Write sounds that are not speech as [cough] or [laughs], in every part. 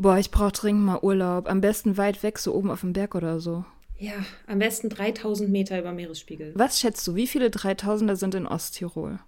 Boah, ich brauche dringend mal Urlaub. Am besten weit weg, so oben auf dem Berg oder so. Ja, am besten 3000 Meter über Meeresspiegel. Was schätzt du, wie viele 3000er sind in Osttirol?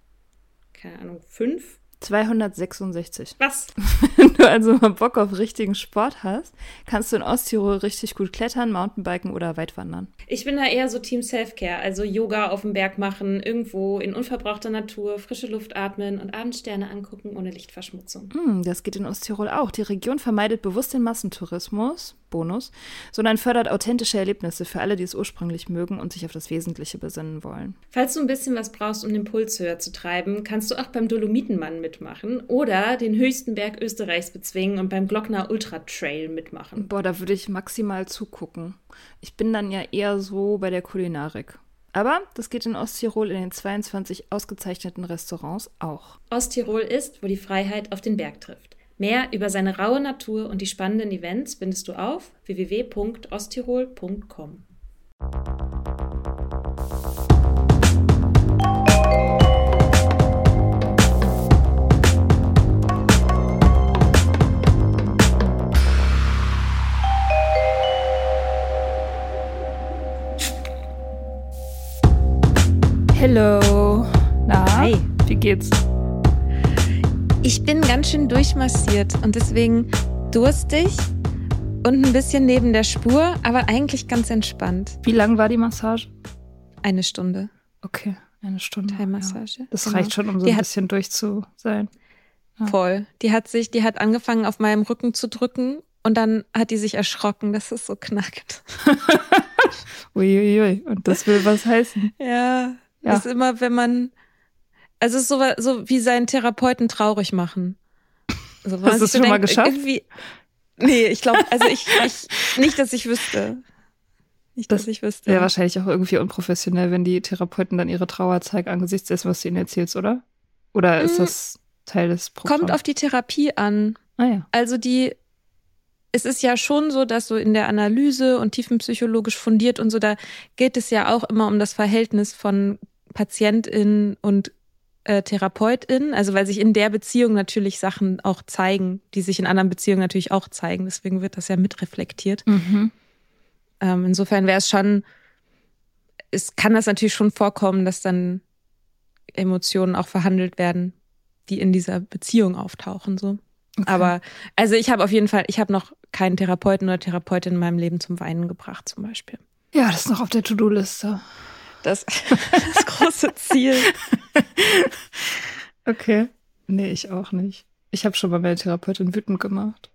Keine Ahnung, fünf? 266. [laughs] Was? Wenn du also mal Bock auf richtigen Sport hast, kannst du in Osttirol richtig gut klettern, Mountainbiken oder Weitwandern. Ich bin da eher so Team Selfcare, also Yoga auf dem Berg machen, irgendwo in unverbrauchter Natur, frische Luft atmen und Abendsterne angucken ohne Lichtverschmutzung. Hm, das geht in Osttirol auch. Die Region vermeidet bewusst den Massentourismus, Bonus, sondern fördert authentische Erlebnisse für alle, die es ursprünglich mögen und sich auf das Wesentliche besinnen wollen. Falls du ein bisschen was brauchst, um den Puls höher zu treiben, kannst du auch beim Dolomitenmann mitmachen oder den höchsten Berg Österreichs bezwingen und beim Glockner Ultra Trail mitmachen. Boah, da würde ich maximal zugucken. Ich bin dann ja eher so bei der Kulinarik. Aber das geht in Osttirol in den 22 ausgezeichneten Restaurants auch. Osttirol ist, wo die Freiheit auf den Berg trifft. Mehr über seine raue Natur und die spannenden Events findest du auf www.osttirol.com. ganz schön durchmassiert und deswegen durstig und ein bisschen neben der Spur, aber eigentlich ganz entspannt. Wie lang war die Massage? Eine Stunde Okay, eine Stunde. Thai-Massage. Ja. Das Genau. reicht schon, um so Die ein bisschen durch zu sein. Voll. Die hat sich, die hat angefangen auf meinem Rücken zu drücken und dann hat die sich erschrocken, dass es so knackt. [laughs] Uiuiui. Und das will was heißen. Ja. Ja. Das ist immer, wenn man, also es ist so, so wie seinen Therapeuten traurig machen. Also, man Hast du es schon mal geschafft? Irgendwie, nee, ich glaube, also ich, ich, nicht, dass ich wüsste. Nicht, Das dass ich wüsste. Wäre wahrscheinlich auch irgendwie unprofessionell, wenn die Therapeuten dann ihre Trauer zeigen angesichts dessen, was du ihnen erzählst, oder? Oder ist Mm. das Teil des Programms? Kommt auf die Therapie an. Ah ja. Also die, es ist ja schon so, dass so in der Analyse und tiefenpsychologisch fundiert und so, da geht es ja auch immer um das Verhältnis von Patientin und äh, Therapeutin, also weil sich in der Beziehung natürlich Sachen auch zeigen, die sich in anderen Beziehungen natürlich auch zeigen. Deswegen wird das ja mitreflektiert. Mhm. Ähm, insofern wäre es schon, es kann das natürlich schon vorkommen, dass dann Emotionen auch verhandelt werden, die in dieser Beziehung auftauchen. So. Aber also ich habe auf jeden Fall, ich habe noch keinen Therapeuten oder Therapeutin in meinem Leben zum Weinen gebracht, zum Beispiel. Ja, das ist noch auf der To-Do-Liste. Das, [laughs] das große Ziel. [laughs] Okay. Nee, ich auch nicht. Ich habe schon mal meine Therapeutin wütend gemacht.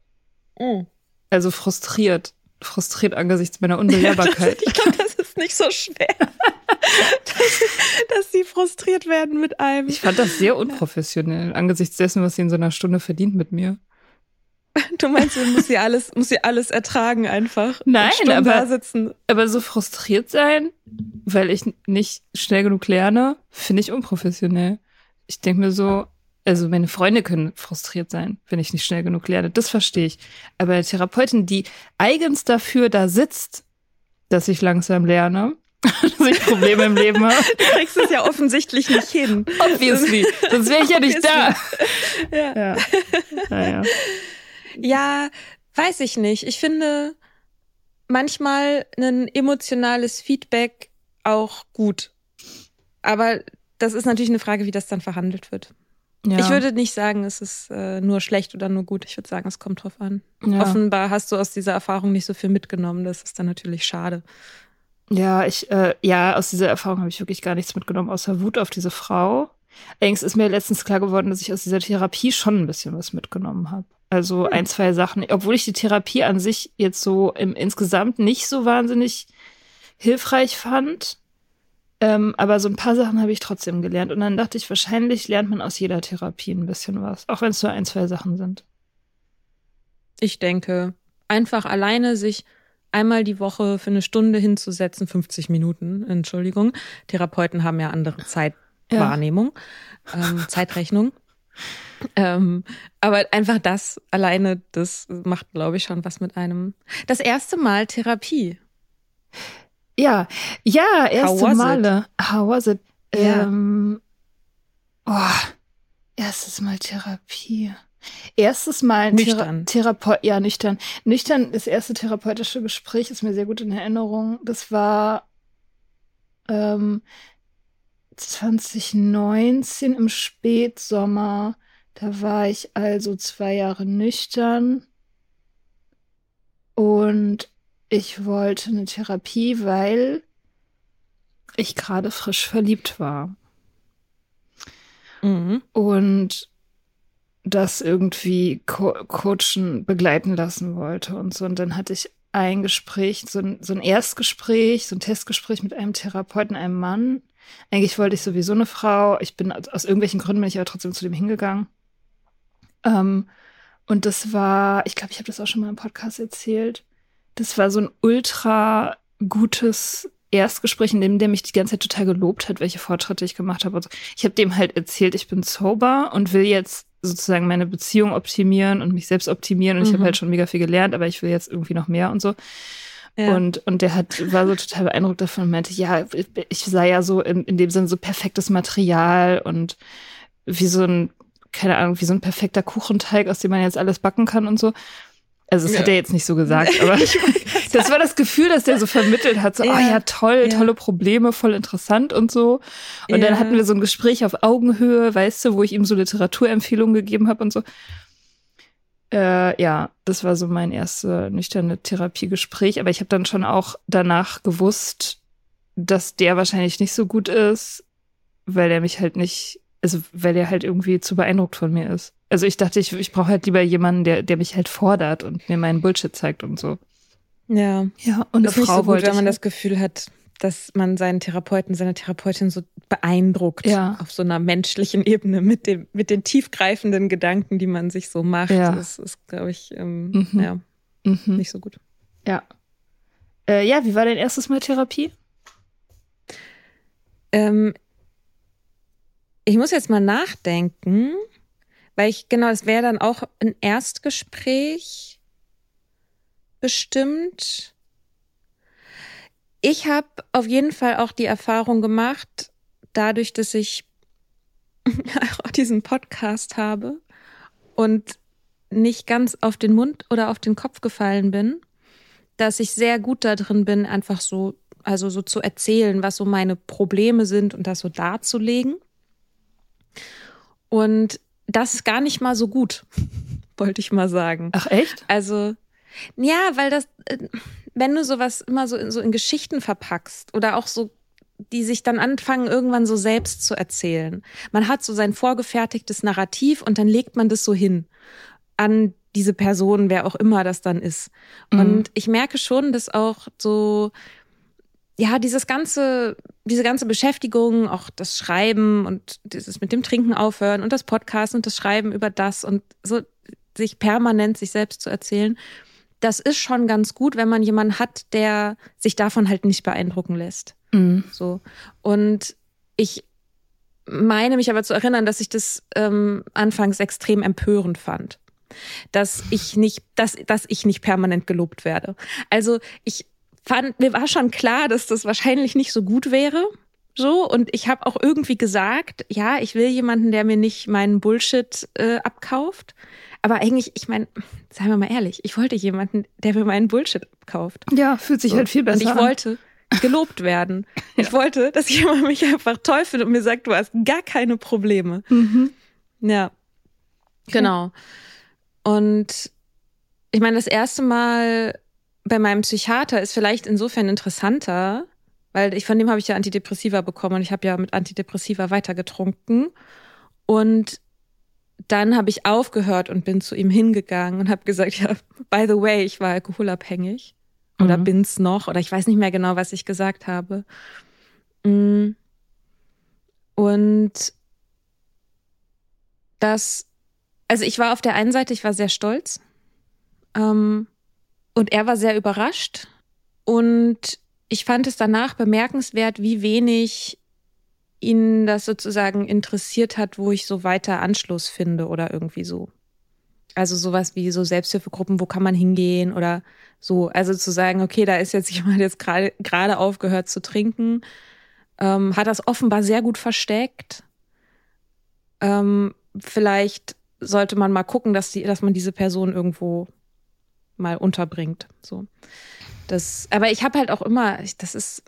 Also frustriert. Frustriert angesichts meiner Unbelehrbarkeit. [laughs] Ich glaube, das ist nicht so schwer, dass, dass sie frustriert werden mit einem. Ich fand das sehr unprofessionell, angesichts dessen, was sie in so einer Stunde verdient mit mir. [laughs] Du meinst, du muss sie alles, muss sie alles ertragen einfach. Nein, aber- da sitzen. Aber so frustriert sein, weil ich nicht schnell genug lerne, finde ich unprofessionell. Ich denke mir so, also meine Freunde können frustriert sein, wenn ich nicht schnell genug lerne. Das verstehe ich. Aber eine Therapeutin, die eigens dafür da sitzt, dass ich langsam lerne, [laughs] dass ich Probleme im Leben habe, [laughs] Du kriegst es ja offensichtlich nicht hin. obviously, sonst wäre ich ja nicht da. Ja. Ja. Naja. Ja, weiß ich nicht. Ich finde manchmal ein emotionales Feedback auch gut. Aber das ist natürlich eine Frage, wie das dann verhandelt wird. Ja. Ich würde nicht sagen, es ist äh, nur schlecht oder nur gut. Ich würde sagen, es kommt drauf an. Ja. Offenbar hast du aus dieser Erfahrung nicht so viel mitgenommen. Das ist dann natürlich schade. Ja, ich, äh, ja, aus dieser Erfahrung habe ich wirklich gar nichts mitgenommen, außer Wut auf diese Frau. Allerdings ist mir letztens klar geworden, dass ich aus dieser Therapie schon ein bisschen was mitgenommen habe. Also ein, zwei Sachen, obwohl ich die Therapie an sich jetzt so im insgesamt nicht so wahnsinnig hilfreich fand. Ähm, aber so ein paar Sachen habe ich trotzdem gelernt. Und dann dachte ich, wahrscheinlich lernt man aus jeder Therapie ein bisschen was. Auch wenn es nur ein, zwei Sachen sind. Ich denke, einfach alleine sich einmal die Woche für eine Stunde hinzusetzen, 50 Minuten, Entschuldigung. Therapeuten haben ja andere Zeitwahrnehmung, ja. ähm, [laughs] Zeitrechnung. Ähm, aber einfach das alleine, das macht, glaube ich, schon was mit einem. Das erste Mal Therapie. Ja, ja, erste Male. It? How was it? Ja. Ähm, oh, erstes Mal Therapie. Erstes Mal nüchtern. Thera Therapeut, ja, nüchtern. Nüchtern, das erste therapeutische Gespräch ist mir sehr gut in Erinnerung. Das war ähm, 2019 im Spätsommer. Da war ich also zwei Jahre nüchtern. Und ich wollte eine Therapie, weil ich gerade frisch verliebt war. Mhm. Und das irgendwie Co coachen, begleiten lassen wollte und so. Und dann hatte ich ein Gespräch, so ein, so ein Erstgespräch, so ein Testgespräch mit einem Therapeuten, einem Mann. Eigentlich wollte ich sowieso eine Frau. Ich bin aus irgendwelchen Gründen bin ich aber trotzdem zu dem hingegangen. Ähm, und das war, ich glaube, ich habe das auch schon mal im Podcast erzählt. Das war so ein ultra gutes Erstgespräch, in dem der mich die ganze Zeit total gelobt hat, welche Fortschritte ich gemacht habe. So. Ich habe dem halt erzählt, ich bin sober und will jetzt sozusagen meine Beziehung optimieren und mich selbst optimieren. Und mhm. ich habe halt schon mega viel gelernt, aber ich will jetzt irgendwie noch mehr und so. Ja. Und, und der hat, war so total beeindruckt davon und meinte, ja, ich sei ja so in, in dem Sinne so perfektes Material und wie so ein, keine Ahnung, wie so ein perfekter Kuchenteig, aus dem man jetzt alles backen kann und so. Also das ja. hat er jetzt nicht so gesagt, [laughs] aber [laughs] das war das Gefühl, dass der so vermittelt hat, so, ja, oh ja, toll, ja. tolle Probleme, voll interessant und so. Und dann hatten wir so ein Gespräch auf Augenhöhe, weißt du, wo ich ihm so Literaturempfehlungen gegeben habe und so. Äh, ja, das war so mein erstes nüchterne Therapiegespräch, aber ich habe dann schon auch danach gewusst, dass der wahrscheinlich nicht so gut ist, weil er mich halt nicht, also weil er halt irgendwie zu beeindruckt von mir ist. Also ich dachte, ich, ich brauche halt lieber jemanden, der, der mich halt fordert und mir meinen Bullshit zeigt und so. Ja. Ja, und das eine Frau ist nicht so gut, wenn man das Gefühl hat, dass man seinen Therapeuten, seine Therapeutin so beeindruckt ja. auf so einer menschlichen Ebene mit dem, mit den tiefgreifenden Gedanken, die man sich so macht. Ja. Das ist, glaube ich, ähm, mhm. ja, mhm. nicht so gut. Ja. Äh, ja, wie war dein erstes Mal Therapie? Ähm, ich muss jetzt mal nachdenken. Weil ich, genau, es wäre dann auch ein Erstgespräch bestimmt. Ich habe auf jeden Fall auch die Erfahrung gemacht, dadurch, dass ich [laughs] auch diesen Podcast habe und nicht ganz auf den Mund oder auf den Kopf gefallen bin, dass ich sehr gut da drin bin, einfach so, also so zu erzählen, was so meine Probleme sind und das so darzulegen. Und das ist gar nicht mal so gut, [laughs] wollte ich mal sagen. Ach echt? Also, ja, weil das, äh, wenn du sowas immer so in, so in Geschichten verpackst oder auch so, die sich dann anfangen, irgendwann so selbst zu erzählen. Man hat so sein vorgefertigtes Narrativ und dann legt man das so hin an diese Person, wer auch immer das dann ist. Mhm. Und ich merke schon, dass auch so ja, dieses ganze, diese ganze Beschäftigung, auch das Schreiben und dieses mit dem Trinken aufhören und das Podcast und das Schreiben über das und so sich permanent sich selbst zu erzählen, das ist schon ganz gut, wenn man jemanden hat, der sich davon halt nicht beeindrucken lässt. Mhm. So. Und ich meine mich aber zu erinnern, dass ich das ähm, anfangs extrem empörend fand. Dass ich nicht, dass, dass ich nicht permanent gelobt werde. Also ich fand, mir war schon klar, dass das wahrscheinlich nicht so gut wäre. So, und ich habe auch irgendwie gesagt, ja, ich will jemanden, der mir nicht meinen Bullshit äh, abkauft. Aber eigentlich, ich meine, seien wir mal ehrlich, ich wollte jemanden, der mir meinen Bullshit abkauft. Ja, fühlt sich so. halt viel besser. Und ich an. wollte gelobt werden. [laughs] ja. Ich wollte, dass jemand mich einfach toll findet und mir sagt, du hast gar keine Probleme. Mhm. Ja. Genau. Und ich meine, das erste Mal bei meinem Psychiater ist vielleicht insofern interessanter, weil ich von dem habe ich ja Antidepressiva bekommen und ich habe ja mit Antidepressiva weitergetrunken und dann habe ich aufgehört und bin zu ihm hingegangen und habe gesagt, ja, by the way, ich war alkoholabhängig oder mhm. bin's noch oder ich weiß nicht mehr genau, was ich gesagt habe. Mm. Und das, also ich war auf der einen Seite, ich war sehr stolz Ähm, und er war sehr überrascht. Und ich fand es danach bemerkenswert, wie wenig ihn das sozusagen interessiert hat, wo ich so weiter Anschluss finde oder irgendwie so. Also sowas wie so Selbsthilfegruppen, wo kann man hingehen oder so. Also zu sagen, okay, da ist jetzt [laughs] jemand jetzt gerade gerade aufgehört zu trinken, ähm, hat das offenbar sehr gut versteckt. Ähm, vielleicht sollte man mal gucken, dass die, dass man diese Person irgendwo mal unterbringt. So. Das, aber ich habe halt auch immer, das ist,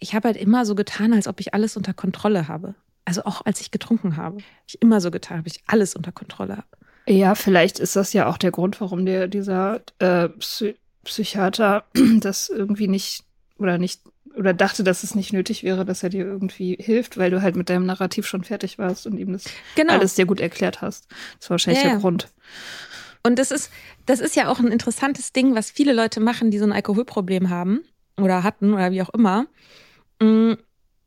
ich habe halt immer so getan, als ob ich alles unter Kontrolle habe. Also auch als ich getrunken habe, ich immer so getan, ob ich alles unter Kontrolle habe. Ja, vielleicht ist das ja auch der Grund, warum der dieser äh, Psy Psychiater [clears throat] das irgendwie nicht oder nicht oder dachte, dass es nicht nötig wäre, dass er dir irgendwie hilft, weil du halt mit deinem Narrativ schon fertig warst und ihm das genau. alles sehr gut erklärt hast. Das war wahrscheinlich ja, der Grund. Und das ist, das ist ja auch ein interessantes Ding, was viele Leute machen, die so ein Alkoholproblem haben oder hatten oder wie auch immer. Mm,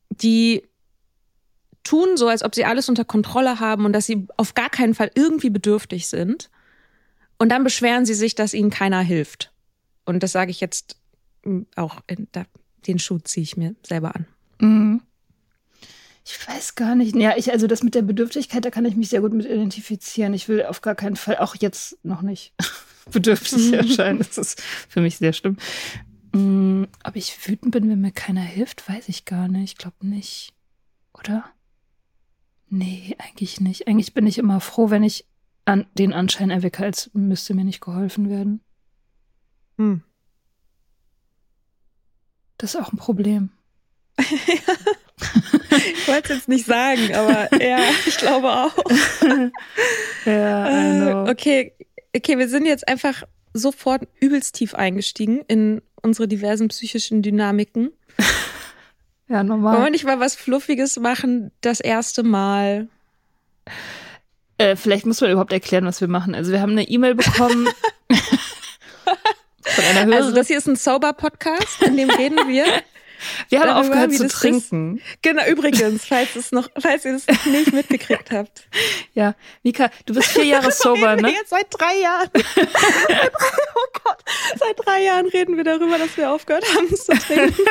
die tun so, als ob sie alles unter Kontrolle haben und dass sie auf gar keinen Fall irgendwie bedürftig sind. Und dann beschweren sie sich, dass ihnen keiner hilft. Und das sage ich jetzt mm, auch, in, da, den Schuh ziehe ich mir selber an. Mhm. Ich weiß gar nicht. Ja, ich, also das mit der Bedürftigkeit, da kann ich mich sehr gut mit identifizieren. Ich will auf gar keinen Fall, auch jetzt noch nicht, [laughs] bedürftig [laughs] erscheinen. Das ist für mich sehr schlimm. Mm, ob ich wütend bin, wenn mir keiner hilft, weiß ich gar nicht. Ich glaube nicht. Oder? Nee, eigentlich nicht. Eigentlich bin ich immer froh, wenn ich an den Anschein erwecke, als müsste mir nicht geholfen werden. Hm. Das ist auch ein Problem. [laughs] ich wollte es jetzt nicht sagen, aber ja, [laughs] ich glaube auch. ja, äh, okay, okay, wir sind jetzt einfach sofort übelst tief eingestiegen in unsere diversen psychischen Dynamiken. [laughs] Ja, normal. Wollen wir nicht mal was Fluffiges machen, das erste Mal? Äh, vielleicht muss man überhaupt erklären, was wir machen. Also wir haben eine E-Mail bekommen [laughs] von einer Hörerin. Also das hier ist ein Sober-Podcast, in dem reden wir [laughs] wir haben darüber, aufgehört zu trinken. Ist. Genau, übrigens, falls, es noch, falls ihr das noch nicht mitgekriegt [laughs] habt. Ja, Mika, du bist vier Jahre [laughs] sober, ne? Jetzt seit drei Jahren. [laughs] oh Gott, seit drei Jahren reden wir darüber, dass wir aufgehört haben zu trinken.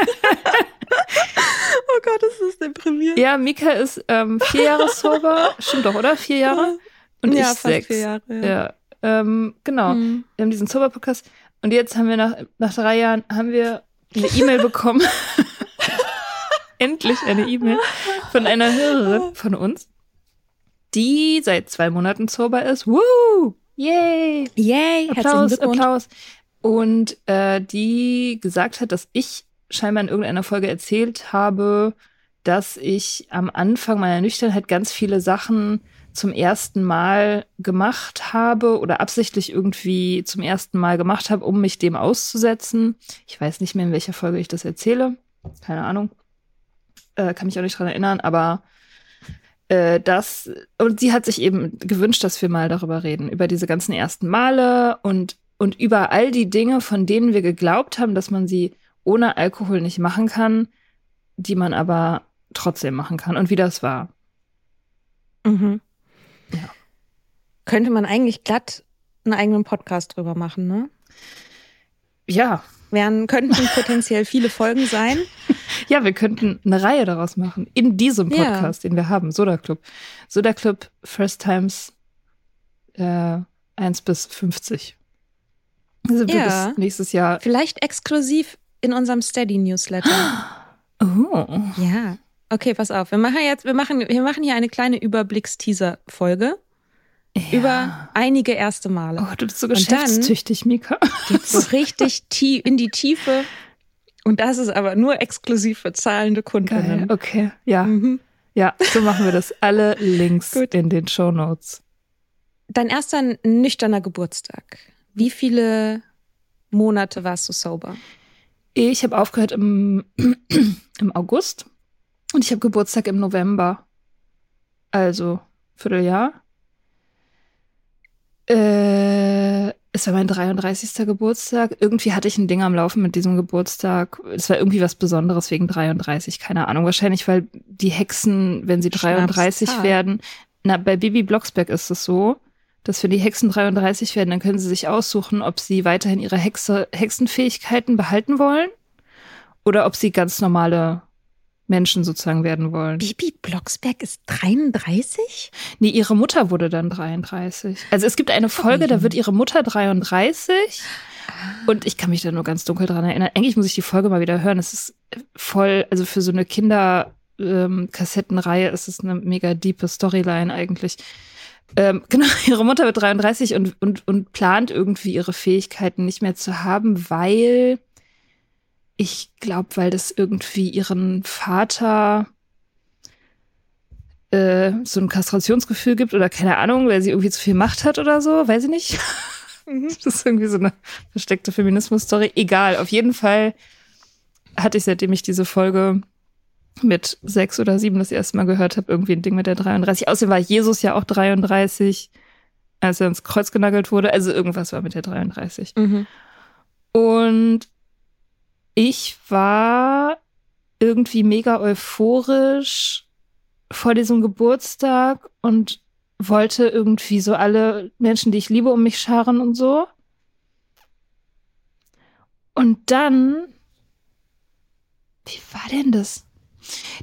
oh Gott, das ist deprimierend. Ja, Mika ist ähm, vier Jahre sober. Stimmt doch, oder? Vier Jahre? Und ja, ich fast sechs. vier Jahre. Ja, ja ähm, genau. Mhm. Wir haben diesen Sober-Podcast. Und jetzt haben wir nach, nach drei Jahren haben wir eine E-Mail bekommen. Endlich eine E-Mail von einer Hörerin von uns, die seit zwei Monaten sober ist. Woo! Yay! Yay! Applaus, Applaus. Und äh, die gesagt hat, dass ich scheinbar in irgendeiner Folge erzählt habe, dass ich am Anfang meiner Nüchternheit ganz viele Sachen zum ersten Mal gemacht habe oder absichtlich irgendwie zum ersten Mal gemacht habe, um mich dem auszusetzen. Ich weiß nicht mehr, in welcher Folge ich das erzähle. Keine Ahnung. Äh, kann mich auch nicht dran erinnern, aber äh, das, und sie hat sich eben gewünscht, dass wir mal darüber reden, über diese ganzen ersten Male und, und über all die Dinge, von denen wir geglaubt haben, dass man sie ohne Alkohol nicht machen kann, die man aber trotzdem machen kann und wie das war. Mhm. Ja. Könnte man eigentlich glatt einen eigenen Podcast drüber machen, ne? Ja. Wären, könnten potenziell viele Folgen sein. [laughs] Ja, wir könnten eine Reihe daraus machen. In diesem Podcast, ja. den wir haben, Soda Club. Soda Club First Times äh, 1 bis 50. Also ja. bis nächstes Jahr. Vielleicht exklusiv in unserem Steady Newsletter. [gasps] Oh. Ja. Okay, pass auf. Wir machen jetzt, wir machen, wir machen hier eine kleine Überblicks-Teaser-Folge. Ja. Über einige erste Male. Oh, du bist so geschäftstüchtig, Mika. Geht's so [laughs] richtig tief in die Tiefe. Und das ist aber nur exklusiv für zahlende Kunden. Okay, ja. Mhm. Ja, so machen wir das. Alle Links in den Show Notes. Dein erster nüchterner Geburtstag. Wie viele Monate warst du sober? Ich habe aufgehört im, [clears throat] im August und ich habe Geburtstag im November. Also, Vierteljahr. Äh, es war mein 33. Geburtstag. Irgendwie hatte ich ein Ding am Laufen mit diesem Geburtstag. Es war irgendwie was Besonderes wegen 33, keine Ahnung. Wahrscheinlich, weil die Hexen, wenn sie 33 werden, na, bei Bibi Blocksberg ist es so, dass wenn die Hexen 33 werden, dann können sie sich aussuchen, ob sie weiterhin ihre Hexe, Hexenfähigkeiten behalten wollen oder ob sie ganz normale Menschen sozusagen werden wollen. Bibi Blocksberg ist 33? Nee, ihre Mutter wurde dann 33. Also es gibt eine Folge, da wird ihre Mutter 33. Und ich kann mich da nur ganz dunkel dran erinnern. Eigentlich muss ich die Folge mal wieder hören. Es ist voll, also für so eine Kinder-Kassettenreihe ähm, ist es eine mega diepe Storyline eigentlich. Ähm, [laughs] genau, ihre Mutter wird 33 und, und, und plant irgendwie ihre Fähigkeiten nicht mehr zu haben, weil ich glaube, weil das irgendwie ihren Vater äh, so ein Kastrationsgefühl gibt oder keine Ahnung, weil sie irgendwie zu viel Macht hat oder so, weiß ich nicht. [laughs] Mhm. Das ist irgendwie so eine versteckte Feminismus-Story. Egal, auf jeden Fall hatte ich, seitdem ich diese Folge mit sechs oder sieben das erste Mal gehört habe, irgendwie ein Ding mit der 33. Außerdem war Jesus ja auch 33, als er ins Kreuz genagelt wurde. Also irgendwas war mit der 33. Mhm. Und ich war irgendwie mega euphorisch vor diesem Geburtstag und wollte irgendwie so alle Menschen, die ich liebe, um mich scharen und so. Und dann, wie war denn das?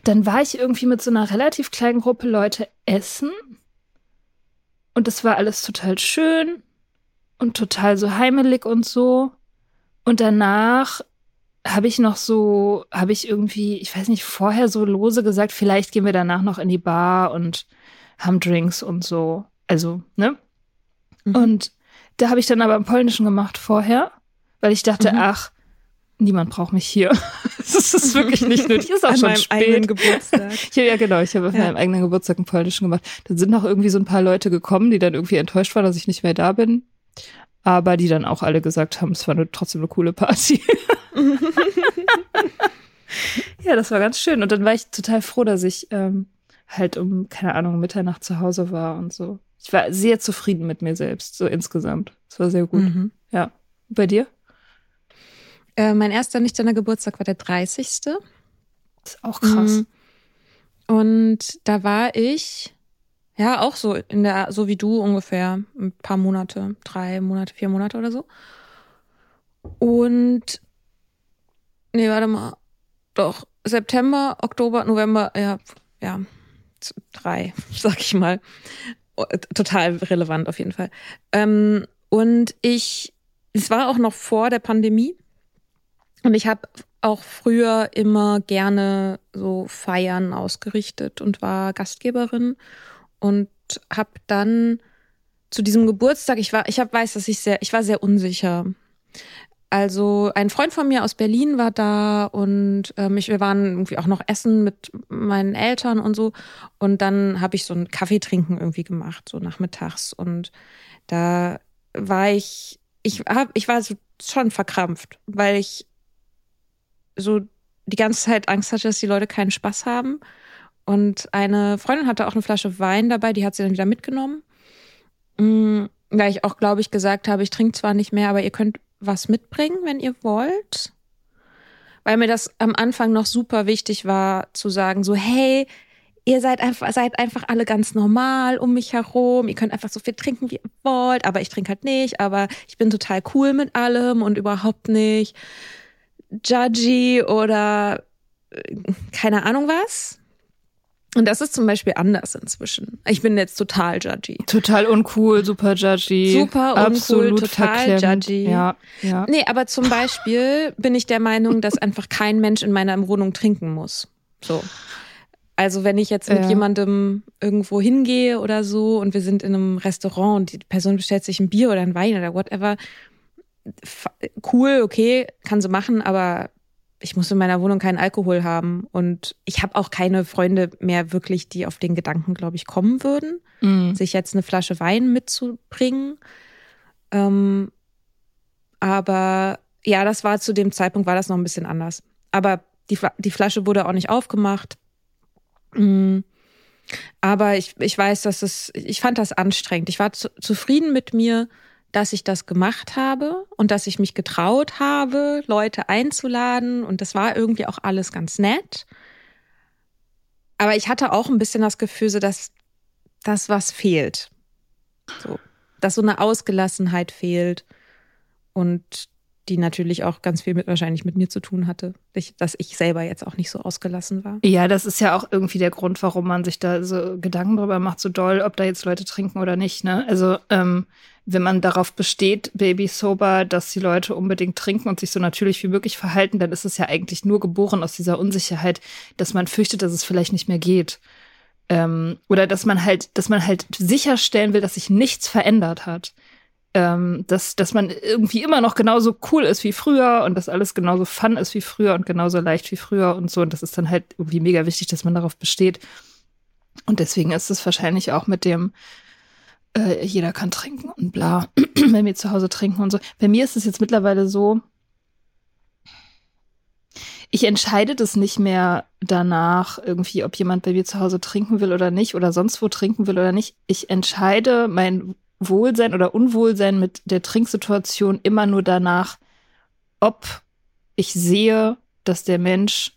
Dann war ich irgendwie mit so einer relativ kleinen Gruppe Leute essen. Und das war alles total schön und total so heimelig und so. Und danach habe ich noch so, habe ich irgendwie, ich weiß nicht, vorher so lose gesagt, vielleicht gehen wir danach noch in die Bar und haben Drinks und so. Also, ne? Mhm. Und da habe ich dann aber im Polnischen gemacht vorher, weil ich dachte, mhm. ach, niemand braucht mich hier. [laughs] das ist wirklich nicht nötig. Ist auch An schon meinem spät. eigenen Geburtstag. [laughs] ja, ja, genau. Ich habe auf ja. meinem eigenen Geburtstag einen Polnischen gemacht. Dann sind noch irgendwie so ein paar Leute gekommen, die dann irgendwie enttäuscht waren, dass ich nicht mehr da bin. Aber die dann auch alle gesagt haben, es war eine, trotzdem eine coole Party. [laughs] [laughs] ja, das war ganz schön. Und dann war ich total froh, dass ich ähm, halt um, keine Ahnung, Mitternacht zu Hause war und so. Ich war sehr zufrieden mit mir selbst, so insgesamt. Es war sehr gut. Mhm. Ja. Bei dir? Äh, mein erster nüchterner Geburtstag war der 30. Das ist auch krass. Mhm. Und da war ich, ja, auch so in der, so wie du ungefähr, ein paar Monate, drei Monate, vier Monate oder so. Und nee, warte mal. Doch, September, Oktober, November, ja, ja, drei, [laughs] sag ich mal. Oh, total relevant auf jeden Fall. Ähm, und ich, es war auch noch vor der Pandemie. Und ich habe auch früher immer gerne so Feiern ausgerichtet und war Gastgeberin und habe dann zu diesem Geburtstag, ich war, ich hab, weiß, dass ich sehr, ich war sehr unsicher. Also ein Freund von mir aus Berlin war da und ähm, ich, wir waren irgendwie auch noch essen mit meinen Eltern und so. Und dann habe ich so ein Kaffee trinken irgendwie gemacht, so nachmittags. Und da war ich, ich hab, ich war so schon verkrampft, weil ich so die ganze Zeit Angst hatte, dass die Leute keinen Spaß haben. Und eine Freundin hatte auch eine Flasche Wein dabei, die hat sie dann wieder mitgenommen. Mhm, weil ich auch, glaube ich, gesagt habe, ich trinke zwar nicht mehr, aber ihr könnt was mitbringen, wenn ihr wollt. Weil mir das am Anfang noch super wichtig war, zu sagen, so, hey, ihr seid einfach, seid einfach alle ganz normal um mich herum. Ihr könnt einfach so viel trinken, wie ihr wollt, aber ich trinke halt nicht, aber ich bin total cool mit allem und überhaupt nicht judgy oder äh, keine Ahnung was. Und das ist zum Beispiel anders inzwischen. Ich bin jetzt total judgy. Total uncool, super judgy. Super uncool, Absolut total verklemmt. judgy. Ja, ja. Nee, aber zum Beispiel bin ich der Meinung, dass einfach kein Mensch in meiner Wohnung trinken muss. So. Also wenn ich jetzt mit ja. jemandem irgendwo hingehe oder so und wir sind in einem Restaurant und die Person bestellt sich ein Bier oder ein Wein oder whatever, cool, okay, kann sie machen, aber ich muss in meiner Wohnung keinen Alkohol haben und ich habe auch keine Freunde mehr wirklich, die auf den Gedanken, glaube ich, kommen würden, mm. sich jetzt eine Flasche Wein mitzubringen. Ähm, aber ja, das war zu dem Zeitpunkt war das noch ein bisschen anders. Aber die, die Flasche wurde auch nicht aufgemacht. Mm. Aber ich, ich weiß, dass es, ich fand das anstrengend. Ich war zu, zufrieden mit mir dass ich das gemacht habe und dass ich mich getraut habe, Leute einzuladen. Und das war irgendwie auch alles ganz nett. Aber ich hatte auch ein bisschen das Gefühl, so dass das was fehlt. So. dass so eine Ausgelassenheit fehlt und die natürlich auch ganz viel mit wahrscheinlich mit mir zu tun hatte, dass ich selber jetzt auch nicht so ausgelassen war. Ja, das ist ja auch irgendwie der Grund, warum man sich da so Gedanken drüber macht, so doll, ob da jetzt Leute trinken oder nicht. Ne? Also ähm, wenn man darauf besteht, Baby Sober, dass die Leute unbedingt trinken und sich so natürlich wie möglich verhalten, dann ist es ja eigentlich nur geboren aus dieser Unsicherheit, dass man fürchtet, dass es vielleicht nicht mehr geht. Ähm, oder dass man halt, dass man halt sicherstellen will, dass sich nichts verändert hat ähm, dass, dass man irgendwie immer noch genauso cool ist wie früher und dass alles genauso fun ist wie früher und genauso leicht wie früher und so. Und das ist dann halt irgendwie mega wichtig, dass man darauf besteht. Und deswegen ist es wahrscheinlich auch mit dem, äh, jeder kann trinken und bla, [clears throat] wenn wir zu Hause trinken und so. Bei mir ist es jetzt mittlerweile so, ich entscheide das nicht mehr danach irgendwie, ob jemand bei mir zu Hause trinken will oder nicht oder sonst wo trinken will oder nicht. Ich entscheide mein Wohlsein oder Unwohlsein mit der Trinksituation immer nur danach, ob ich sehe, dass der Mensch,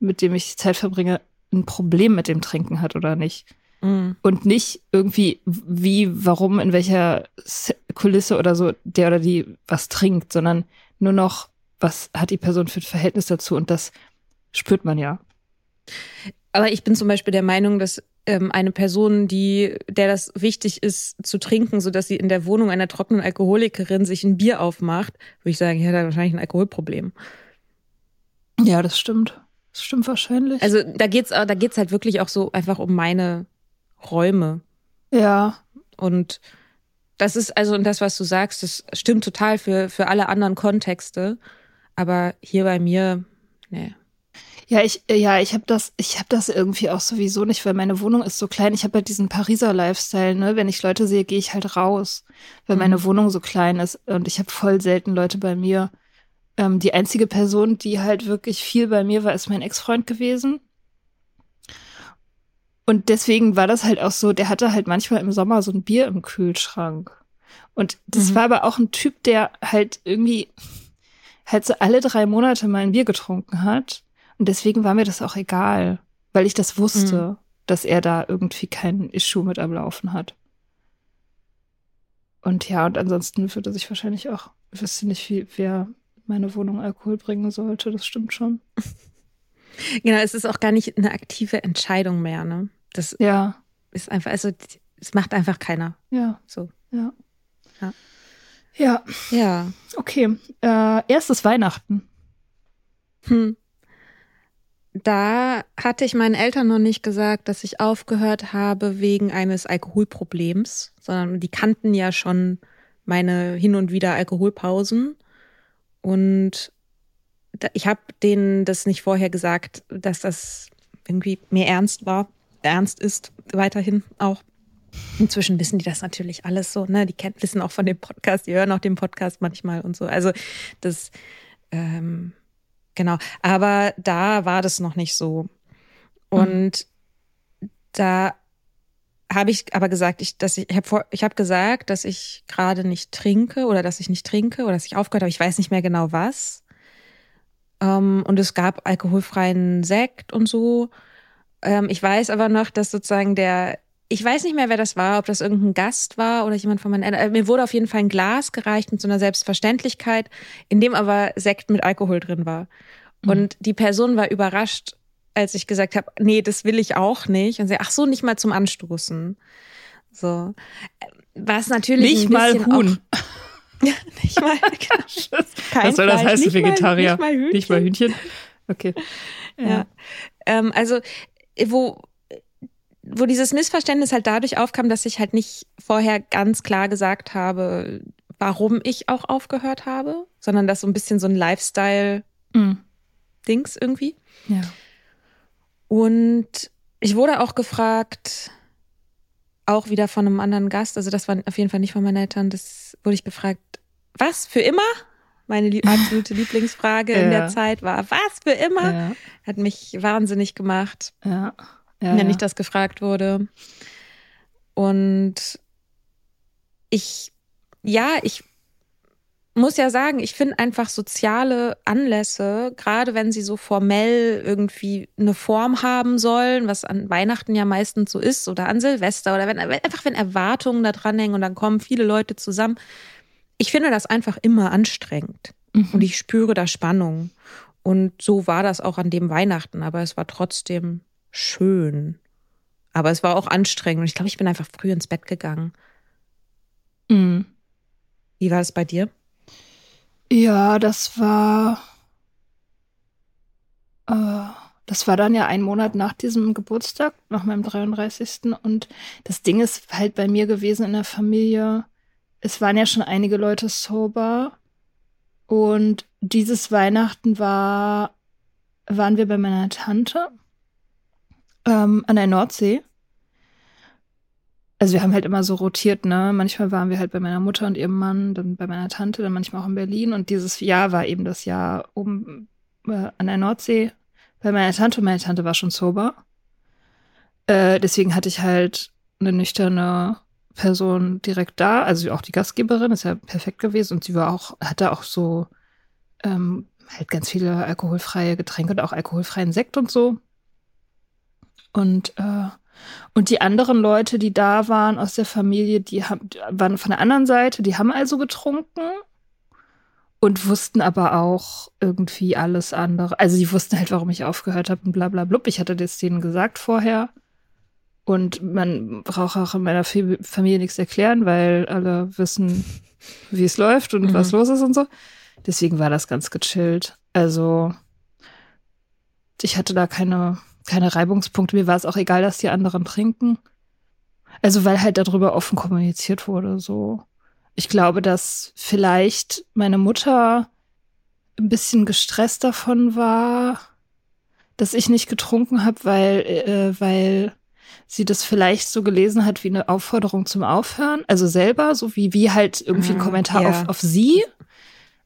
mit dem ich Zeit verbringe, ein Problem mit dem Trinken hat oder nicht. Mhm. Und nicht irgendwie, wie, warum, in welcher Kulisse oder so der oder die was trinkt, sondern nur noch, was hat die Person für ein Verhältnis dazu und das spürt man ja. Aber ich bin zum Beispiel der Meinung, dass ähm, eine Person, die, der das wichtig ist zu trinken, so dass sie in der Wohnung einer trockenen Alkoholikerin sich ein Bier aufmacht, würde ich sagen, ja, da wahrscheinlich ein Alkoholproblem. Ja, das stimmt. Das stimmt wahrscheinlich. Also da geht's, da geht's halt wirklich auch so einfach um meine Räume. Ja. Und das ist also, und das, was du sagst, das stimmt total für, für alle anderen Kontexte. Aber hier bei mir, nee. Ja, ich, ja, ich habe das, ich habe das irgendwie auch sowieso nicht, weil meine Wohnung ist so klein. Ich habe halt diesen Pariser Lifestyle, ne? Wenn ich Leute sehe, gehe ich halt raus, weil mhm. meine Wohnung so klein ist und ich habe voll selten Leute bei mir. Ähm, die einzige Person, die halt wirklich viel bei mir war, ist mein Ex-Freund gewesen. Und deswegen war das halt auch so, der hatte halt manchmal im Sommer so ein Bier im Kühlschrank. Und das mhm. war aber auch ein Typ, der halt irgendwie halt so alle drei Monate mal ein Bier getrunken hat. Und deswegen war mir das auch egal, weil ich das wusste, mhm. dass er da irgendwie kein Issue mit am Laufen hat. Und ja, und ansonsten würde sich wahrscheinlich auch, ich wüsste nicht, wie, wer meine Wohnung Alkohol bringen sollte, das stimmt schon. [laughs] Genau, es ist auch gar nicht eine aktive Entscheidung mehr, ne? Das ja. ist einfach, also es macht einfach keiner. Ja. So. Ja. Ja. Ja. Ja. Okay. Äh, erstes Weihnachten. Hm da hatte ich meinen Eltern noch nicht gesagt, dass ich aufgehört habe wegen eines Alkoholproblems, sondern die kannten ja schon meine hin und wieder Alkoholpausen. Und ich habe denen das nicht vorher gesagt, dass das irgendwie mir ernst war, ernst ist, weiterhin auch. Inzwischen wissen die das natürlich alles so, ne? Die kennen, wissen auch von dem Podcast, die hören auch den Podcast manchmal und so. Also das ähm, Genau, aber da war das noch nicht so. Und mhm. da habe ich aber gesagt, ich, dass ich, ich habe ich hab gesagt, dass ich gerade nicht trinke oder dass ich nicht trinke oder dass ich aufgehört habe. Ich weiß nicht mehr genau was. Ähm, und es gab alkoholfreien Sekt und so. Ähm, ich weiß aber noch, dass sozusagen der ich weiß nicht mehr, wer das war, ob das irgendein Gast war oder jemand von meinen Eltern. Äh, mir wurde auf jeden Fall ein Glas gereicht mit so einer Selbstverständlichkeit, in dem aber Sekt mit Alkohol drin war. Mhm. Und die Person war überrascht, als ich gesagt habe, nee, das will ich auch nicht. Und sie, ach so, nicht mal zum Anstoßen. So. Was natürlich. Nicht mal Huhn. Auch, [laughs] ja, nicht mal. [laughs] Kein Was soll das heißen, Vegetarier? Mal, nicht, mal Hühnchen. nicht mal Hühnchen. Okay. Ja. ja. Ähm, also, wo wo dieses Missverständnis halt dadurch aufkam, dass ich halt nicht vorher ganz klar gesagt habe, warum ich auch aufgehört habe, sondern dass so ein bisschen so ein Lifestyle-Dings mm. irgendwie. Ja. Und ich wurde auch gefragt, auch wieder von einem anderen Gast, also das war auf jeden Fall nicht von meinen Eltern, das wurde ich gefragt, was, für immer? Meine lieb absolute [laughs] Lieblingsfrage ja. in der Zeit war, was, für immer? Ja. Hat mich wahnsinnig gemacht. Ja ja, wenn ja. ich das gefragt wurde. Und ich, ja, ich muss ja sagen, ich finde einfach soziale Anlässe, gerade wenn sie so formell irgendwie eine Form haben sollen, was an Weihnachten ja meistens so ist oder an Silvester oder wenn einfach wenn Erwartungen da dranhängen und dann kommen viele Leute zusammen. Ich finde das einfach immer anstrengend mhm. und ich spüre da Spannung. Und so war das auch an dem Weihnachten, aber es war trotzdem schön. Aber es war auch anstrengend und ich glaube, ich bin einfach früh ins Bett gegangen. Mhm. Wie war es bei dir? Ja, das war. Äh, das war dann ja ein Monat nach diesem Geburtstag, nach meinem 33. Und das Ding ist halt bei mir gewesen in der Familie. Es waren ja schon einige Leute sober. Und dieses Weihnachten war, waren wir bei meiner Tante ähm, an der Nordsee also wir haben halt immer so rotiert, ne? Manchmal waren wir halt bei meiner Mutter und ihrem Mann, dann bei meiner Tante, dann manchmal auch in Berlin. Und dieses Jahr war eben das Jahr oben äh, an der Nordsee bei meiner Tante. Und meine Tante war schon sober. Äh, deswegen hatte ich halt eine nüchterne Person direkt da, also auch die Gastgeberin ist ja perfekt gewesen und sie war auch, hatte auch so ähm, halt ganz viele alkoholfreie Getränke und auch alkoholfreien Sekt und so. Und äh, und die anderen Leute, die da waren aus der Familie, die haben, waren von der anderen Seite, die haben also getrunken und wussten aber auch irgendwie alles andere. Also die wussten halt, warum ich aufgehört habe und bla bla blub. Ich hatte das denen gesagt vorher. Und man braucht auch in meiner Familie nichts erklären, weil alle wissen, wie es läuft und mhm. was los ist und so. Deswegen war das ganz gechillt. Also ich hatte da keine keine Reibungspunkte. Mir war es auch egal, dass die anderen trinken. Also weil halt darüber offen kommuniziert wurde, so. Ich glaube, dass vielleicht meine Mutter ein bisschen gestresst davon war, dass ich nicht getrunken habe, weil, äh, weil sie das vielleicht so gelesen hat wie eine Aufforderung zum Aufhören. Also selber, so wie, wie halt irgendwie ein ah, Kommentar ja. auf, auf sie.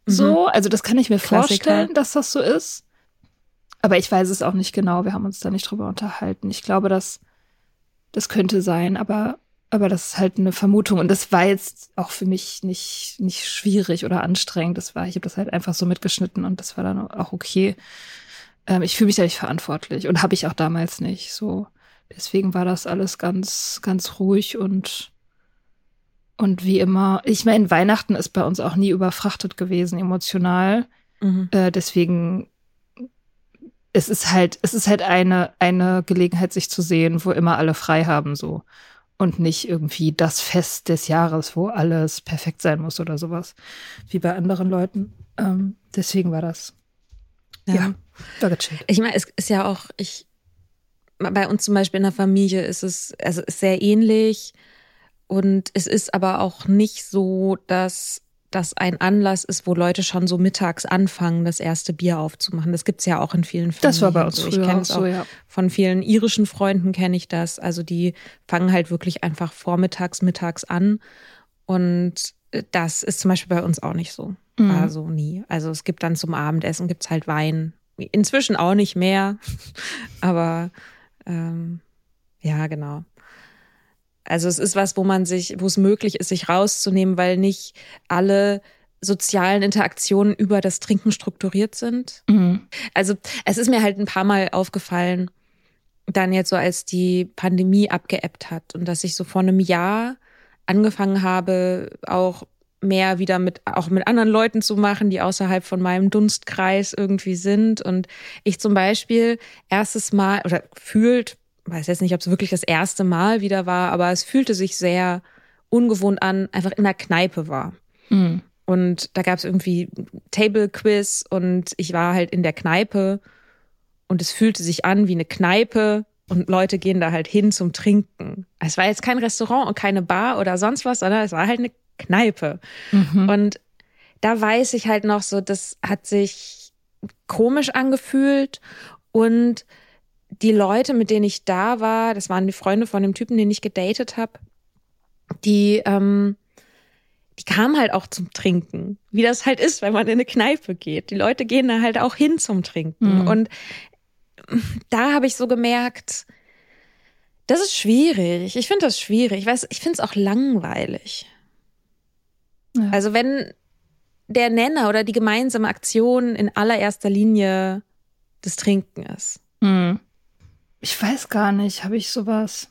So, mhm. also das kann ich mir Klassiker. vorstellen, dass das so ist. Aber ich weiß es auch nicht genau. Wir haben uns da nicht drüber unterhalten. Ich glaube, dass das könnte sein, aber aber das ist halt eine Vermutung und das war jetzt auch für mich nicht nicht schwierig oder anstrengend. Das war, ich habe das halt einfach so mitgeschnitten und das war dann auch okay. Ähm, ich fühle mich da nicht verantwortlich und habe ich auch damals nicht. So deswegen war das alles ganz ganz ruhig und und wie immer. Ich meine, Weihnachten ist bei uns auch nie überfrachtet gewesen emotional. Mhm. Äh, deswegen es ist halt, es ist halt eine, eine Gelegenheit, sich zu sehen, wo immer alle frei haben, so. Und nicht irgendwie das Fest des Jahres, wo alles perfekt sein muss oder sowas. Wie bei anderen Leuten. Ähm, deswegen war das. Ja, ja war gechillt. Ich meine, es ist ja auch, ich, bei uns zum Beispiel in der Familie ist es, also ist sehr ähnlich. Und es ist aber auch nicht so, dass das ein Anlass ist, wo Leute schon so mittags anfangen, das erste Bier aufzumachen. Das gibt's ja auch in vielen Familien. Das war bei uns also ich kenne es auch, so, ja. Von vielen irischen Freunden kenne ich das. Also die fangen halt wirklich einfach vormittags, mittags an. Und das ist zum Beispiel bei uns auch nicht so. Mhm. Also nie. Also es gibt dann zum Abendessen gibt's halt Wein. Inzwischen auch nicht mehr. [laughs] Aber ähm, ja, genau. Also es ist was, wo man sich, wo es möglich ist, sich rauszunehmen, weil nicht alle sozialen Interaktionen über das Trinken strukturiert sind. Mhm. Also es ist mir halt ein paar Mal aufgefallen, dann jetzt so als die Pandemie abgeebbt hat und dass ich so vor einem Jahr angefangen habe, auch mehr wieder mit, auch mit anderen Leuten zu machen, die außerhalb von meinem Dunstkreis irgendwie sind. Und ich zum Beispiel erstes Mal oder fühlt, weiß jetzt nicht, ob es wirklich das erste Mal wieder war, aber es fühlte sich sehr ungewohnt an, einfach in der Kneipe war. Mhm. Und da gab es irgendwie Table Quiz und ich war halt in der Kneipe und es fühlte sich an wie eine Kneipe und Leute gehen da halt hin zum Trinken. Es war jetzt kein Restaurant und keine Bar oder sonst was, sondern es war halt eine Kneipe. Mhm. Und da weiß ich halt noch so, das hat sich komisch angefühlt und die Leute, mit denen ich da war, das waren die Freunde von dem Typen, den ich gedatet habe, die, ähm, die kamen halt auch zum Trinken, wie das halt ist, wenn man in eine Kneipe geht. Die Leute gehen da halt auch hin zum Trinken. Mhm. Und da habe ich so gemerkt, das ist schwierig. Ich finde das schwierig. Ich weiß, ich finde es auch langweilig. Ja. Also wenn der Nenner oder die gemeinsame Aktion in allererster Linie das Trinken ist. Hm. Ich weiß gar nicht, habe ich sowas?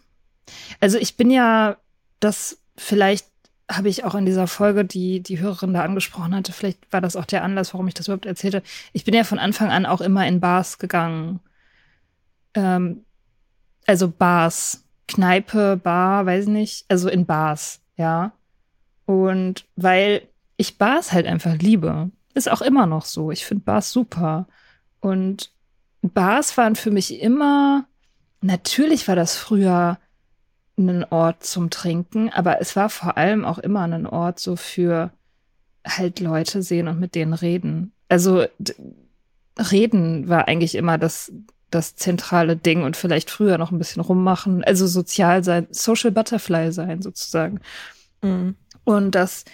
Also ich bin ja, das vielleicht habe ich auch in dieser Folge, die die Hörerin da angesprochen hatte, vielleicht war das auch der Anlass, warum ich das überhaupt erzählte. Ich bin ja von Anfang an auch immer in Bars gegangen. Ähm, also Bars, Kneipe, Bar, weiß nicht, also in Bars, ja. Und weil ich Bars halt einfach liebe, ist auch immer noch so. Ich finde Bars super. Und Bars waren für mich immer, natürlich war das früher ein Ort zum Trinken, aber es war vor allem auch immer ein Ort so für halt Leute sehen und mit denen reden. Also reden war eigentlich immer das, das zentrale Ding und vielleicht früher noch ein bisschen rummachen, also sozial sein, Social Butterfly sein sozusagen. Mhm. Und das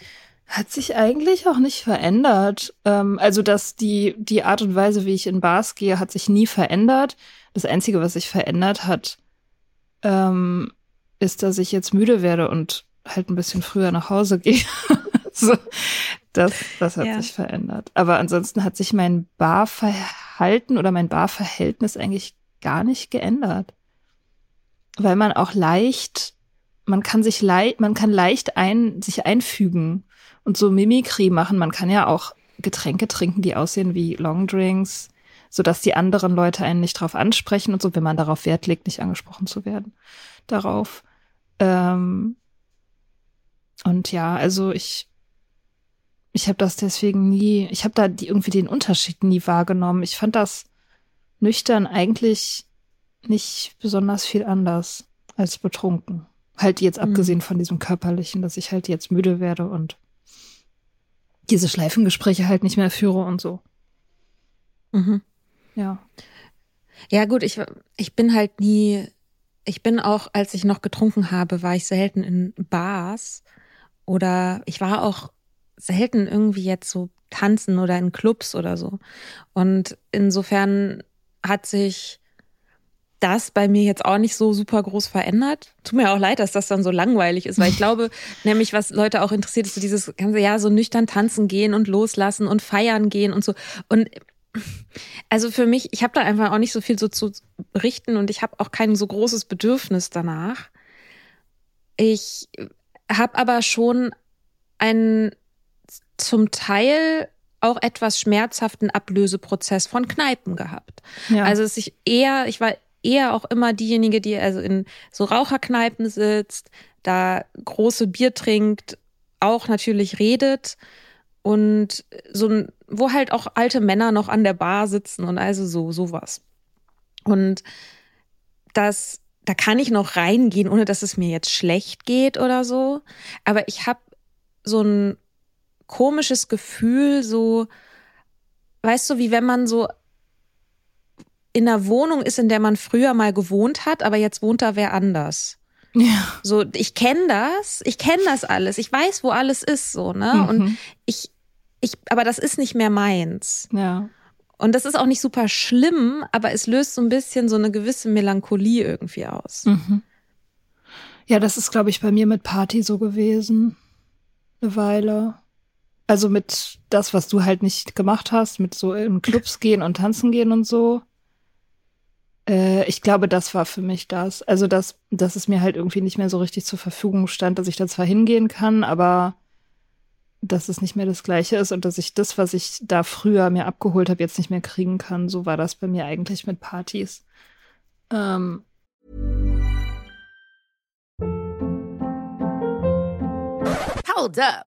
hat sich eigentlich auch nicht verändert. Ähm, also, dass die, die Art und Weise, wie ich in Bars gehe, hat sich nie verändert. Das Einzige, was sich verändert hat, ähm, ist, dass ich jetzt müde werde und halt ein bisschen früher nach Hause [laughs] gehe. so, das, das hat ja. sich verändert. Aber ansonsten hat sich mein Barverhalten oder mein Barverhältnis eigentlich gar nicht geändert. Weil man auch leicht, man kann sich leicht, man kann leicht ein, sich einfügen und so Mimikry machen. Man kann ja auch Getränke trinken, die aussehen wie Longdrinks, sodass die anderen Leute einen nicht drauf ansprechen und so, wenn man darauf Wert legt, nicht angesprochen zu werden. Darauf. Ähm, und ja, also ich, ich habe das deswegen nie, ich habe da die, irgendwie den Unterschied nie wahrgenommen. Ich fand das nüchtern eigentlich nicht besonders viel anders als betrunken. Halt jetzt mhm. abgesehen von diesem körperlichen, dass ich halt jetzt müde werde und diese Schleifengespräche halt nicht mehr führe und so. Mhm. Ja. Ja, gut, ich, ich bin halt nie ich bin auch, als ich noch getrunken habe, war ich selten in Bars oder ich war auch selten irgendwie jetzt so tanzen oder in Clubs oder so. Und insofern hat sich das bei mir jetzt auch nicht so super groß verändert. Tut mir auch leid, dass das dann so langweilig ist, weil ich glaube, [laughs] nämlich was Leute auch interessiert, ist so dieses ganze, ja, so nüchtern tanzen gehen und loslassen und feiern gehen und so. Und also für mich, ich habe da einfach auch nicht so viel so zu berichten und ich habe auch kein so großes Bedürfnis danach. Ich habe aber schon einen zum Teil auch etwas schmerzhaften Ablöseprozess von Kneipen gehabt. Ja. Also dass ich eher, ich war eher auch immer diejenige, die also in so Raucherkneipen sitzt, da große Bier trinkt, auch natürlich redet und so ein, wo halt auch alte Männer noch an der Bar sitzen und also so, sowas. Und das, da kann ich noch reingehen, ohne dass es mir jetzt schlecht geht oder so. Aber ich habe so ein komisches Gefühl, so, weißt du, wie wenn man so in einer Wohnung ist, in der man früher mal gewohnt hat, aber jetzt wohnt da wer anders. Ja. So, ich kenne das, ich kenne das alles, ich weiß, wo alles ist, so, ne? Mhm. Und ich, ich, aber das ist nicht mehr meins. Ja. Und das ist auch nicht super schlimm, aber es löst so ein bisschen so eine gewisse Melancholie irgendwie aus. Mhm. Ja, das ist, glaube ich, bei mir mit Party so gewesen. Eine Weile. Also mit das, was du halt nicht gemacht hast, mit so in Clubs gehen und tanzen gehen und so. Äh, ich glaube, das war für mich das. Also, dass, dass es mir halt irgendwie nicht mehr so richtig zur Verfügung stand, dass ich da zwar hingehen kann, aber dass es nicht mehr das gleiche ist und dass ich das, was ich da früher mir abgeholt habe, jetzt nicht mehr kriegen kann. So war das bei mir eigentlich mit Partys. Ähm. Hold up.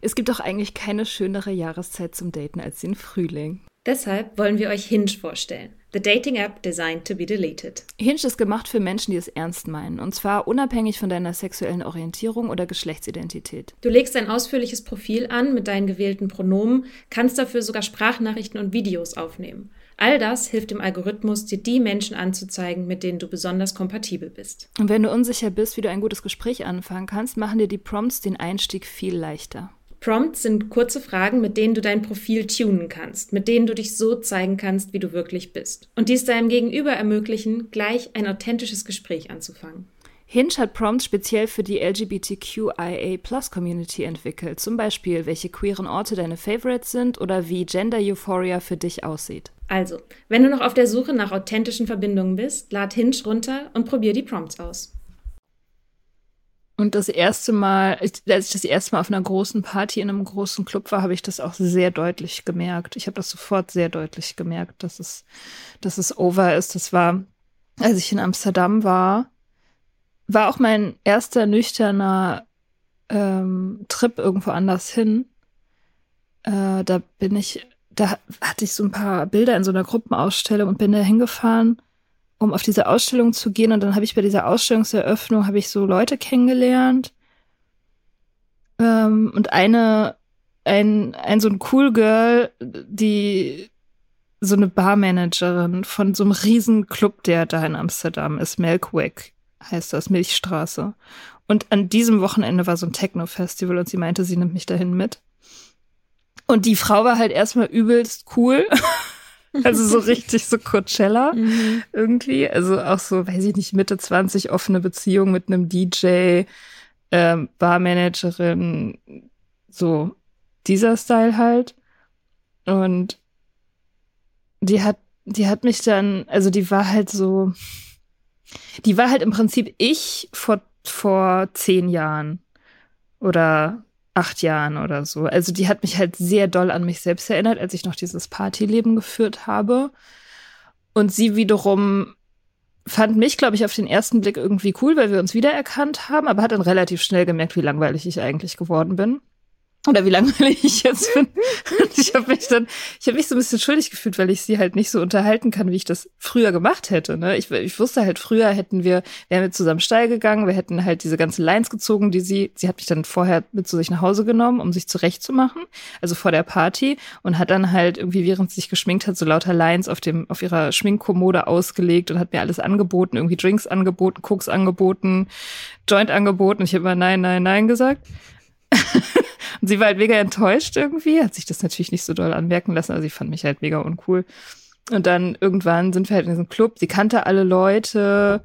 Es gibt doch eigentlich keine schönere Jahreszeit zum Daten als den Frühling. Deshalb wollen wir euch Hinge vorstellen. The dating app designed to be deleted. Hinge ist gemacht für Menschen, die es ernst meinen. Und zwar unabhängig von deiner sexuellen Orientierung oder Geschlechtsidentität. Du legst ein ausführliches Profil an mit deinen gewählten Pronomen, kannst dafür sogar Sprachnachrichten und Videos aufnehmen. All das hilft dem Algorithmus, dir die Menschen anzuzeigen, mit denen du besonders kompatibel bist. Und wenn du unsicher bist, wie du ein gutes Gespräch anfangen kannst, machen dir die Prompts den Einstieg viel leichter. Prompts sind kurze Fragen, mit denen du dein Profil tunen kannst, mit denen du dich so zeigen kannst, wie du wirklich bist. Und dies deinem Gegenüber ermöglichen, gleich ein authentisches Gespräch anzufangen. Hinge hat Prompts speziell für die LGBTQIA-Plus-Community entwickelt, zum Beispiel, welche queeren Orte deine Favorites sind oder wie Gender Euphoria für dich aussieht. Also, wenn du noch auf der Suche nach authentischen Verbindungen bist, lad Hinge runter und probier die Prompts aus. Und das erste Mal, als ich das erste Mal auf einer großen Party in einem großen Club war, habe ich das auch sehr deutlich gemerkt. Ich habe das sofort sehr deutlich gemerkt, dass es, dass es over ist. Das war, als ich in Amsterdam war, war auch mein erster nüchterner ähm, Trip irgendwo anders hin. Äh, da bin ich, da hatte ich so ein paar Bilder in so einer Gruppenausstellung und bin da hingefahren um auf diese Ausstellung zu gehen. Und dann habe ich bei dieser Ausstellungseröffnung habe ich so Leute kennengelernt. Ähm, und eine, ein, ein so ein cool Girl, die so eine Barmanagerin von so einem riesen Club, der da in Amsterdam ist, Melkweg heißt das, Milchstraße. Und an diesem Wochenende war so ein Techno-Festival und sie meinte, sie nimmt mich dahin mit. Und die Frau war halt erstmal übelst cool. [laughs] Also so richtig so Coachella [laughs] mhm. irgendwie. Also auch so, weiß ich nicht, Mitte 20 offene Beziehung mit einem DJ, ähm, Barmanagerin, so dieser Style halt. Und die hat, die hat mich dann, also die war halt so, die war halt im Prinzip ich vor, vor zehn Jahren oder acht Jahren oder so. Also die hat mich halt sehr doll an mich selbst erinnert, als ich noch dieses Partyleben geführt habe. Und sie wiederum fand mich, glaube ich, auf den ersten Blick irgendwie cool, weil wir uns wiedererkannt haben, aber hat dann relativ schnell gemerkt, wie langweilig ich eigentlich geworden bin oder wie langweilig ich jetzt bin. Und ich habe mich dann, ich habe mich so ein bisschen schuldig gefühlt, weil ich sie halt nicht so unterhalten kann, wie ich das früher gemacht hätte. Ne? Ich, ich wusste halt, früher hätten wir, wären wir zusammen steil gegangen, wir hätten halt diese ganzen Lines gezogen, die sie, sie hat mich dann vorher mit zu sich nach Hause genommen, um sich zurechtzumachen, also vor der Party und hat dann halt irgendwie, während sie sich geschminkt hat, so lauter Lines auf dem, auf ihrer Schminkkommode ausgelegt und hat mir alles angeboten, irgendwie Drinks angeboten, Cooks angeboten, Joint angeboten. Ich habe immer nein, nein, nein gesagt. Und sie war halt mega enttäuscht irgendwie, hat sich das natürlich nicht so doll anmerken lassen, also sie fand mich halt mega uncool. Und dann irgendwann sind wir halt in diesem Club, sie kannte alle Leute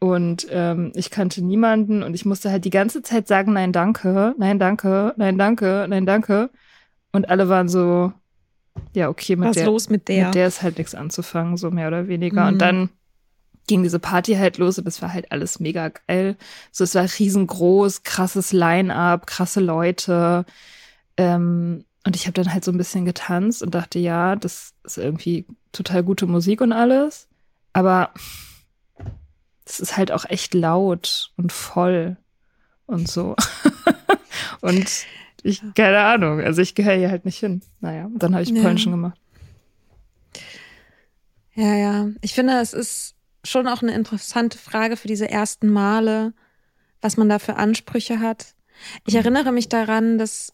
und ähm, ich kannte niemanden und ich musste halt die ganze Zeit sagen, nein, danke, nein, danke, nein, danke, nein, danke. Und alle waren so, ja, okay, mit Was der, los mit der? mit der ist halt nichts anzufangen, so mehr oder weniger. Mhm. Und dann ging diese Party halt los und es war halt alles mega geil. So, es war riesengroß, krasses Line-up, krasse Leute. Ähm, und ich habe dann halt so ein bisschen getanzt und dachte, ja, das ist irgendwie total gute Musik und alles. Aber es ist halt auch echt laut und voll und so. [laughs] und ich, keine Ahnung, also ich gehöre hier halt nicht hin. Naja, dann habe ich Ja. Polnischen gemacht. Ja, ja. Ich finde, es ist schon auch eine interessante Frage für diese ersten Male, was man da für Ansprüche hat. Ich erinnere mich daran, dass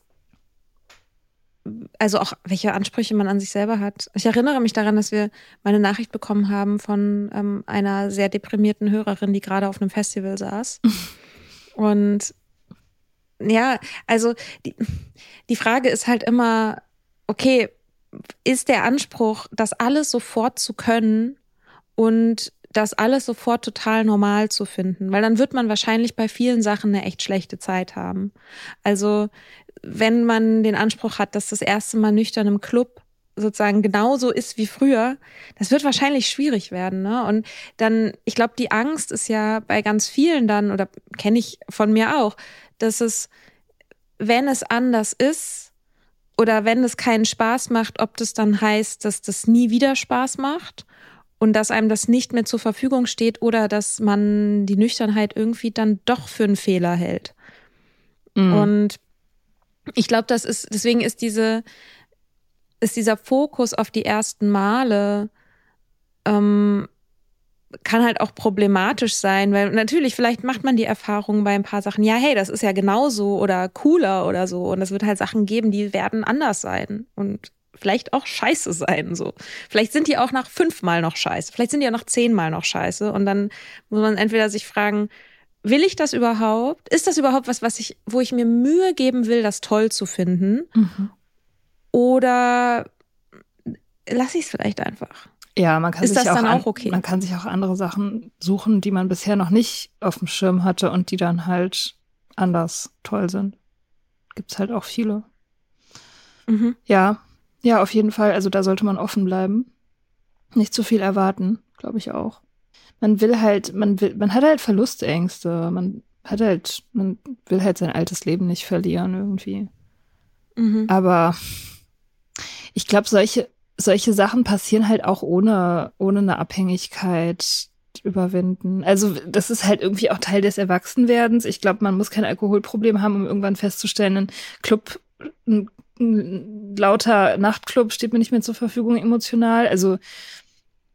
also auch welche Ansprüche man an sich selber hat. Ich erinnere mich daran, dass wir mal eine Nachricht bekommen haben von ähm, einer sehr deprimierten Hörerin, die gerade auf einem Festival saß. [laughs] Und ja, also die, die Frage ist halt immer, okay, ist der Anspruch, das alles sofort zu können und das alles sofort total normal zu finden, weil dann wird man wahrscheinlich bei vielen Sachen eine echt schlechte Zeit haben. Also wenn man den Anspruch hat, dass das erste Mal nüchtern im Club sozusagen genauso ist wie früher, das wird wahrscheinlich schwierig werden. Ne? Und dann, ich glaube, die Angst ist ja bei ganz vielen dann, oder kenne ich von mir auch, dass es, wenn es anders ist, oder wenn es keinen Spaß macht, ob das dann heißt, dass das nie wieder Spaß macht und dass einem das nicht mehr zur Verfügung steht oder dass man die Nüchternheit irgendwie dann doch für einen Fehler hält. Mhm. Und ich glaube, das ist, deswegen ist diese, ist dieser Fokus auf die ersten Male ähm, kann halt auch problematisch sein, weil natürlich, vielleicht macht man die Erfahrung bei ein paar Sachen, ja, hey, das ist ja genauso oder cooler oder so. Und es wird halt Sachen geben, die werden anders sein und vielleicht auch scheiße sein. So. Vielleicht sind die auch nach fünfmal noch scheiße, vielleicht sind die auch nach zehnmal noch scheiße. Und dann muss man entweder sich fragen, will ich das überhaupt? Ist das überhaupt was, was ich, wo ich mir Mühe geben will, das toll zu finden? Mhm. Oder lasse ich es vielleicht einfach? Ja, man kann ist sich das auch auch okay? man kann sich auch andere Sachen suchen, die man bisher noch nicht auf dem Schirm hatte und die dann halt anders toll sind. Gibt's halt auch viele. Mhm. Ja, ja, auf jeden Fall. Also da sollte man offen bleiben. Nicht zu viel erwarten, glaube ich auch. Man will halt, man will, man hat halt Verlustängste. Man hat halt, man will halt sein altes Leben nicht verlieren irgendwie. Mhm. Aber ich glaube, solche, solche Sachen passieren halt auch ohne, ohne eine Abhängigkeit überwinden. Also das ist halt irgendwie auch Teil des Erwachsenwerdens. Ich glaube, man muss kein Alkoholproblem haben, um irgendwann festzustellen, ein Club, ein, lauter Nachtclub steht mir nicht mehr zur Verfügung emotional. Also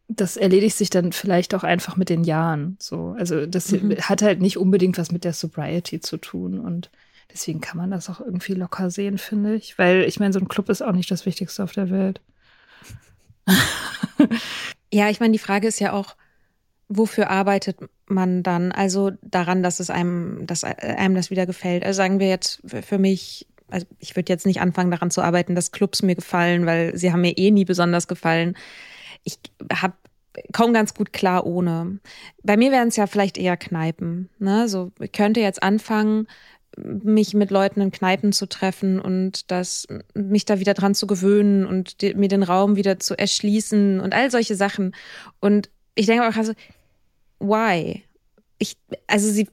das erledigt sich dann vielleicht auch einfach mit den Jahren. So, also das Mhm. hat halt nicht unbedingt was mit der Sobriety zu tun und deswegen kann man das auch irgendwie locker sehen, finde ich. Weil ich meine, so ein Club ist auch nicht das Wichtigste auf der Welt. [laughs] Ja, ich meine, die Frage ist ja auch, wofür arbeitet man dann? Also daran, dass es einem, dass einem das wieder gefällt. Also sagen wir jetzt für mich, also ich würde jetzt nicht anfangen daran zu arbeiten, dass Clubs mir gefallen, weil sie haben mir eh nie besonders gefallen. Ich habe kaum ganz gut klar ohne. Bei mir wären es ja vielleicht eher Kneipen. Ne? So, ich könnte jetzt anfangen, mich mit Leuten in Kneipen zu treffen und das, mich da wieder dran zu gewöhnen und die, mir den Raum wieder zu erschließen und all solche Sachen. Und ich denke auch, also, why? Ich, also sie,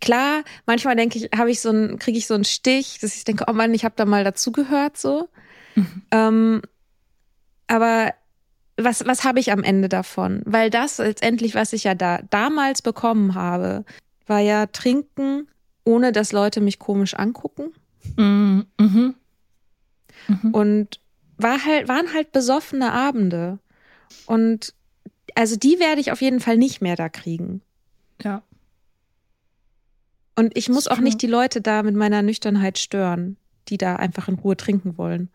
klar, manchmal denke ich, habe ich so ein, kriege ich so einen Stich, dass ich denke, oh Mann, ich habe da mal dazugehört, so. Ähm, aber was, was habe ich am Ende davon? Weil das letztendlich, was ich ja da damals bekommen habe, war ja trinken, ohne dass Leute mich komisch angucken. Mhm. Mhm. Mhm. Und war halt, waren halt besoffene Abende. Und also die werde ich auf jeden Fall nicht mehr da kriegen. Ja. Und ich muss auch nicht die Leute da mit meiner Nüchternheit stören, die da einfach in Ruhe trinken wollen.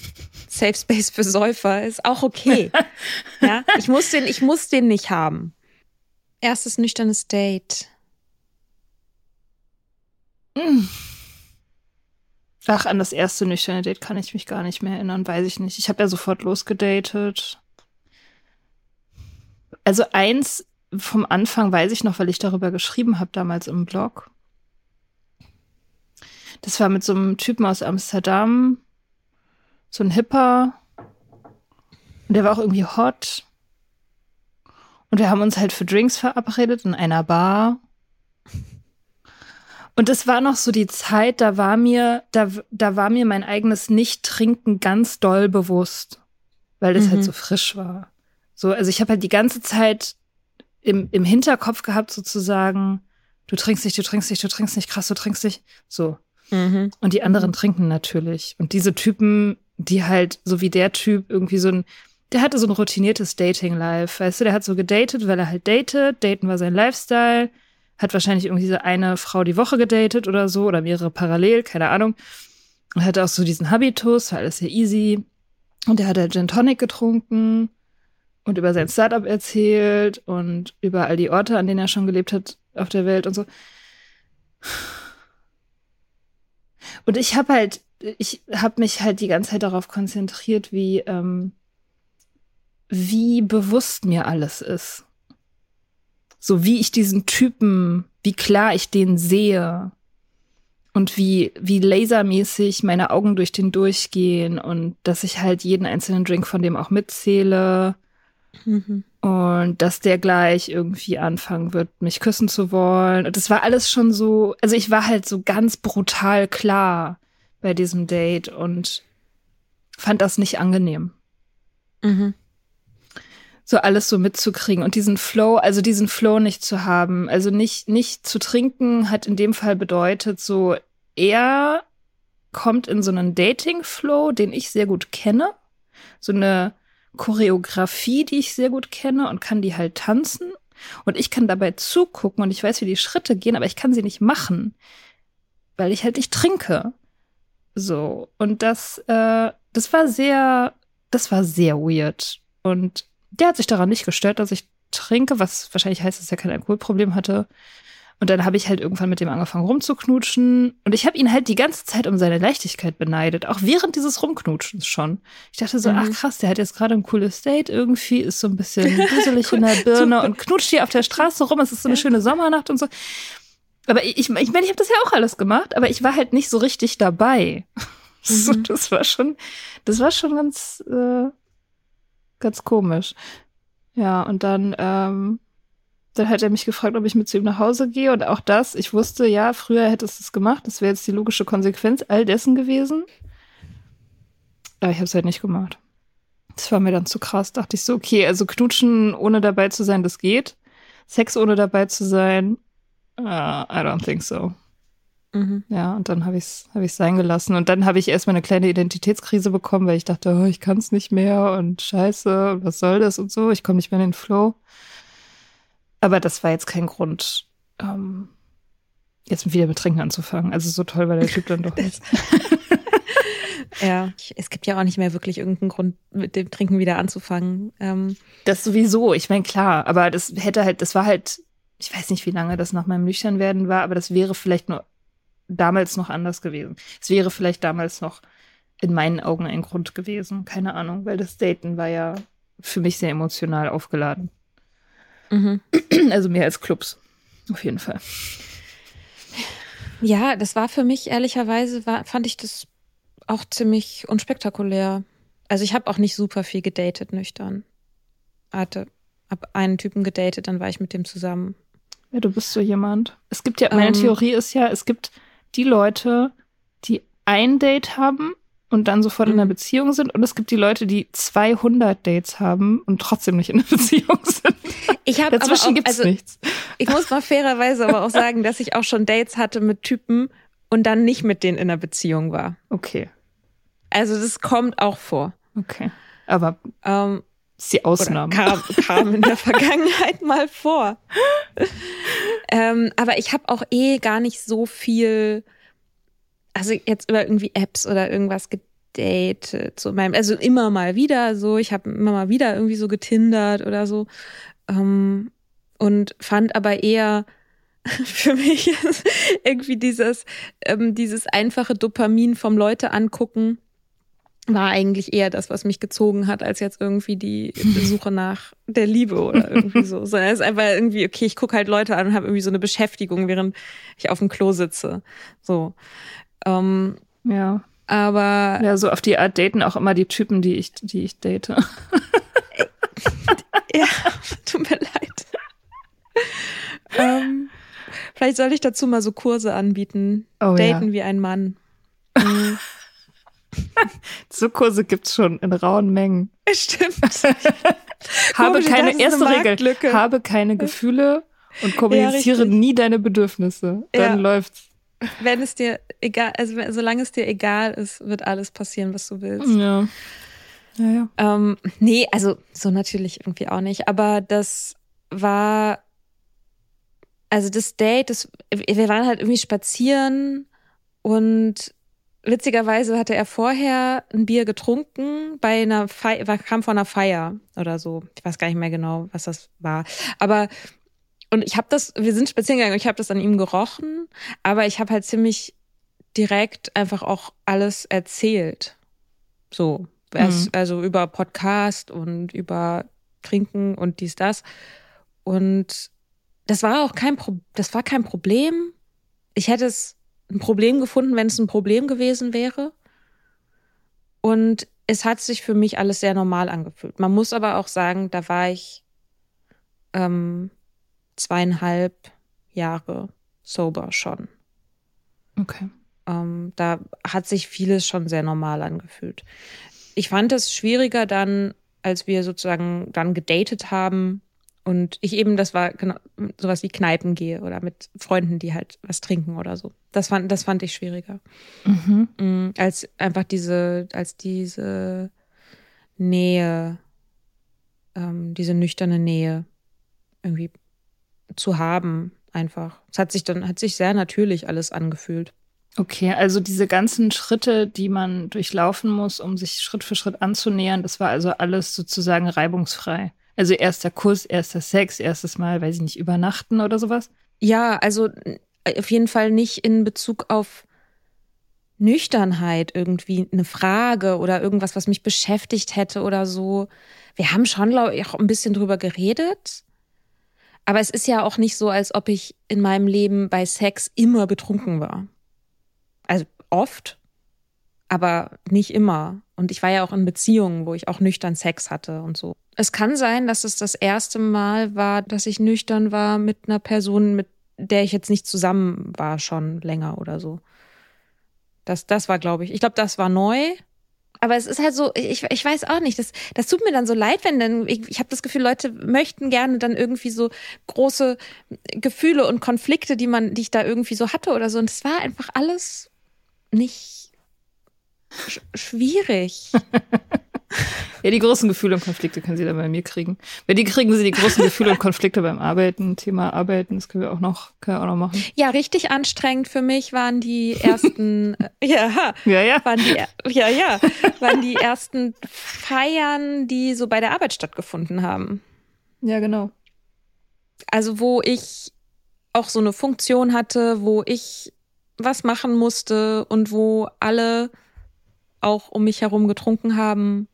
[laughs] Safe Space für Säufer ist auch okay. [laughs] ja, ich muss den, ich muss den nicht haben. Erstes nüchternes Date. Ach, an das erste nüchterne Date kann ich mich gar nicht mehr erinnern, weiß ich nicht. Ich habe ja sofort losgedatet. Also eins vom Anfang weiß ich noch, weil ich darüber geschrieben habe damals im Blog. Das war mit so einem Typen aus Amsterdam, so ein Hipper. Und der war auch irgendwie hot. Und wir haben uns halt für Drinks verabredet in einer Bar. Und es war noch so die Zeit, da war mir, da, da war mir mein eigenes Nicht-Trinken ganz doll bewusst, weil das Mhm. halt so frisch war. So, also ich habe halt die ganze Zeit im, im Hinterkopf gehabt, sozusagen, du trinkst nicht, du trinkst nicht, du trinkst nicht, krass, du trinkst nicht. So. Mhm. Und die anderen trinken natürlich. Und diese Typen, die halt, so wie der Typ, irgendwie so ein, der hatte so ein routiniertes Dating-Life. Weißt du, der hat so gedatet, weil er halt datet. Daten war sein Lifestyle. Hat wahrscheinlich irgendwie so eine Frau die Woche gedatet oder so oder mehrere parallel, keine Ahnung. Und hatte auch so diesen Habitus, war alles sehr easy. Und er hat halt Gin Tonic getrunken und über sein Startup erzählt und über all die Orte, an denen er schon gelebt hat auf der Welt und so. Und ich habe halt, ich habe mich halt die ganze Zeit darauf konzentriert, wie, ähm, wie bewusst mir alles ist. So wie ich diesen Typen, wie klar ich den sehe und wie, wie lasermäßig meine Augen durch den durchgehen und dass ich halt jeden einzelnen Drink von dem auch mitzähle Mhm. Und dass der gleich irgendwie anfangen wird, mich küssen zu wollen. Und das war alles schon so, also ich war halt so ganz brutal klar bei diesem Date und fand das nicht angenehm. Mhm. so alles so mitzukriegen und diesen Flow, also diesen Flow nicht zu haben. Also nicht, nicht zu trinken hat in dem Fall bedeutet, so er kommt in so einen Dating-Flow, den ich sehr gut kenne. So eine Choreografie, die ich sehr gut kenne und kann die halt tanzen. Und ich kann dabei zugucken und ich weiß, wie die Schritte gehen, aber ich kann sie nicht machen, weil ich halt nicht trinke. So. Und das, äh, das war sehr, das war sehr weird. Und der hat sich daran nicht gestört, dass ich trinke, was wahrscheinlich heißt, dass er kein Alkoholproblem hatte. Und dann habe ich halt irgendwann mit dem angefangen rumzuknutschen. Und ich habe ihn halt die ganze Zeit um seine Leichtigkeit beneidet, auch während dieses Rumknutschens schon. Ich dachte so, mhm. ach krass, der hat jetzt gerade ein cooles Date irgendwie, ist so ein bisschen [laughs] gruselig in der Birne und knutscht hier auf der Straße rum. Es ist so eine schöne Sommernacht und so. Aber ich, ich meine, ich, mein, ich habe das ja auch alles gemacht, aber ich war halt nicht so richtig dabei. [laughs] Mhm. So, das war schon, das war schon ganz, äh, ganz komisch. Ja, und dann ähm, dann hat er mich gefragt, ob ich mit zu ihm nach Hause gehe. Und auch das, ich wusste, ja, früher hättest du es gemacht. Das wäre jetzt die logische Konsequenz all dessen gewesen. Aber ich habe es halt nicht gemacht. Das war mir dann zu krass. Dachte ich so, okay, also knutschen ohne dabei zu sein, das geht. Sex ohne dabei zu sein, uh, I don't think so. Mhm. Ja, und dann habe ich es hab ich's sein gelassen. Und dann habe ich erstmal eine kleine Identitätskrise bekommen, weil ich dachte, oh, ich kann es nicht mehr und scheiße, was soll das und so. Ich komme nicht mehr in den Flow. Aber das war jetzt kein Grund, ähm, jetzt wieder mit Trinken anzufangen. Also so toll war der Typ dann doch nicht. [laughs] ja, es gibt ja auch nicht mehr wirklich irgendeinen Grund, mit dem Trinken wieder anzufangen. Ähm, das sowieso, ich meine, klar, aber das hätte halt, das war halt, ich weiß nicht, wie lange das nach meinem Nüchternwerden war, aber das wäre vielleicht nur damals noch anders gewesen. Es wäre vielleicht damals noch in meinen Augen ein Grund gewesen, keine Ahnung, weil das Daten war ja für mich sehr emotional aufgeladen. Mhm. [clears throat] Also mehr als Clubs. Auf jeden Fall. Ja, das war für mich ehrlicherweise, war, fand ich das auch ziemlich unspektakulär. Also ich habe auch nicht super viel gedatet nüchtern. Hatte hab einen Typen gedatet, dann war ich mit dem zusammen. Ja, du bist so jemand. Es gibt ja, meine ähm, Theorie ist ja, es gibt die Leute, die ein Date haben und dann sofort in einer mhm. Beziehung sind. Und es gibt die Leute, die 200 Dates haben und trotzdem nicht in einer [laughs] Beziehung sind. Ich habe Dazwischen gibt es also, nichts. Ich muss mal fairerweise aber auch [laughs] sagen, dass ich auch schon Dates hatte mit Typen und dann nicht mit denen in einer Beziehung war. Okay. Also das kommt auch vor. Okay. Aber ähm, ist die Ausnahme. Kam, kam in der [laughs] Vergangenheit mal vor. ähm, aber ich habe auch eh gar nicht so viel also jetzt über irgendwie Apps oder irgendwas gedatet, so meinem, also immer mal wieder so, ich habe immer mal wieder irgendwie so getindert oder so ähm, und fand aber eher [laughs] für mich irgendwie dieses ähm, dieses einfache Dopamin vom Leute angucken war eigentlich eher das, was mich gezogen hat, als jetzt irgendwie die [laughs] Suche nach der Liebe oder irgendwie so. Sondern es ist einfach irgendwie, okay, ich gucke halt Leute an und habe irgendwie so eine Beschäftigung, während ich auf dem Klo sitze. So. Ähm, ja. Aber. Ja, so auf die Art daten auch immer die Typen, die ich, die ich date. [laughs] ja, [laughs] tut mir leid. ähm, vielleicht soll ich dazu mal so Kurse anbieten. Oh, Daten ja. wie ein Mann. Mhm. [laughs] so Kurse gibt's schon in rauen Mengen. [laughs] Stimmt. habe keine erste Regel. Habe keine Gefühle und kommuniziere ja, nie deine Bedürfnisse. Dann ja. läuft's wenn es dir egal, also solange es dir egal ist, wird alles passieren, was du willst. Ja. Ja, ja. Ähm, nee, also so natürlich irgendwie auch nicht. Aber das war, also das Date, das, wir waren halt irgendwie spazieren und witzigerweise hatte er vorher ein Bier getrunken bei einer Feier, kam von einer Feier oder so. Ich weiß gar nicht mehr genau, was das war. Aber und ich habe das, wir sind spazieren gegangen und ich habe das an ihm gerochen, aber ich habe halt ziemlich direkt einfach auch alles erzählt. So, mhm. also über Podcast und über Trinken und dies, das. Und das war auch kein Pro das war kein Problem. Ich hätte es ein Problem gefunden, wenn es ein Problem gewesen wäre. Und es hat sich für mich alles sehr normal angefühlt. Man muss aber auch sagen, da war ich ähm, zweieinhalb Jahre sober schon. Okay. Ähm, da hat sich vieles schon sehr normal angefühlt. Ich fand es schwieriger dann, als wir sozusagen dann gedatet haben und ich eben, das war genau sowas wie Kneipen gehe oder mit Freunden, die halt was trinken oder so. Das fand, das fand ich schwieriger. Mhm. Mm, als einfach diese, als diese Nähe ähm, diese nüchterne Nähe irgendwie zu haben, einfach. Es hat sich dann, hat sich sehr natürlich alles angefühlt. Okay, also diese ganzen Schritte, die man durchlaufen muss, um sich Schritt für Schritt anzunähern, das war also alles sozusagen reibungsfrei. Also erster Kuss, erster Sex, erstes Mal, weiß ich nicht, übernachten oder sowas. Ja, also auf jeden Fall nicht in Bezug auf Nüchternheit irgendwie eine Frage oder irgendwas, was mich beschäftigt hätte oder so. Wir haben schon, glaube ich, auch ein bisschen drüber geredet. Aber es ist ja auch nicht so, als ob ich in meinem Leben bei Sex immer betrunken war. Oft, aber nicht immer. Und ich war ja auch in Beziehungen, wo ich auch nüchtern Sex hatte und so. Es kann sein, dass es das erste Mal war, dass ich nüchtern war mit einer Person, mit der ich jetzt nicht zusammen war, schon länger oder so. Das, das war, glaube ich. Ich glaube, das war neu. Aber es ist halt so, ich, ich weiß auch nicht, das, das tut mir dann so leid, wenn dann, ich, ich habe das Gefühl, Leute möchten gerne dann irgendwie so große Gefühle und Konflikte, die man, die ich da irgendwie so hatte oder so. Und es war einfach alles nicht sch schwierig. [laughs] ja, die großen Gefühle und Konflikte können Sie dann bei mir kriegen. Wenn die kriegen Sie die großen Gefühle und Konflikte beim Arbeiten, Thema Arbeiten, das können wir auch noch, können wir auch noch machen. Ja, richtig anstrengend für mich waren die ersten, [laughs] ja, ja, ja, waren die, ja, ja, waren die ersten Feiern, die so bei der Arbeit stattgefunden haben. Ja, genau. Also, wo ich auch so eine Funktion hatte, wo ich was machen musste und wo alle auch um mich herum getrunken haben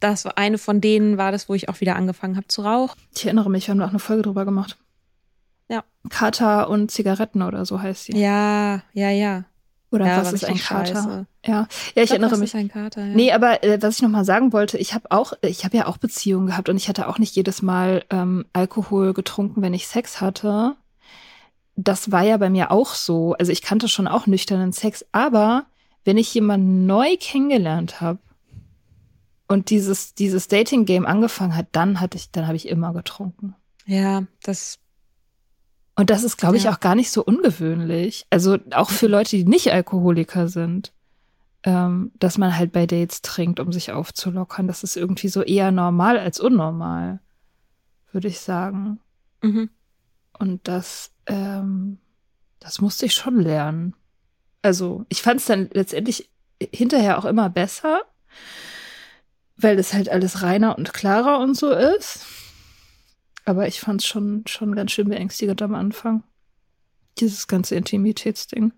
das war eine von denen war das, wo ich auch wieder angefangen habe zu rauchen. Ich erinnere mich, wir haben da auch eine Folge drüber gemacht. Ja. Kater und Zigaretten oder so heißt sie. Ja, ja, ja. Oder ja, was ist ein Kater? Scheiße. Ja, ja, ich, ich glaub, erinnere mich. Ein Kater, ja. Nee, aber äh, was ich noch mal sagen wollte, ich habe auch, ich habe ja auch Beziehungen gehabt und ich hatte auch nicht jedes Mal ähm, Alkohol getrunken, wenn ich Sex hatte. Das war ja bei mir auch so. Also ich kannte schon auch nüchternen Sex, aber wenn ich jemanden neu kennengelernt habe, und dieses, dieses Dating-Game angefangen hat, dann hatte ich, dann habe ich immer getrunken. Ja, das. Und das ist, glaube ich, Ja. auch gar nicht so ungewöhnlich. Also auch für Leute, die nicht Alkoholiker sind, ähm, dass man halt bei Dates trinkt, um sich aufzulockern. Das ist irgendwie so eher normal als unnormal, würde ich sagen. Mhm. Und das, ähm, das musste ich schon lernen. Also ich fand es dann letztendlich hinterher auch immer besser, weil es halt alles reiner und klarer und so ist. Aber ich fand es schon, schon ganz schön beängstigend am Anfang. Dieses ganze Intimitätsding.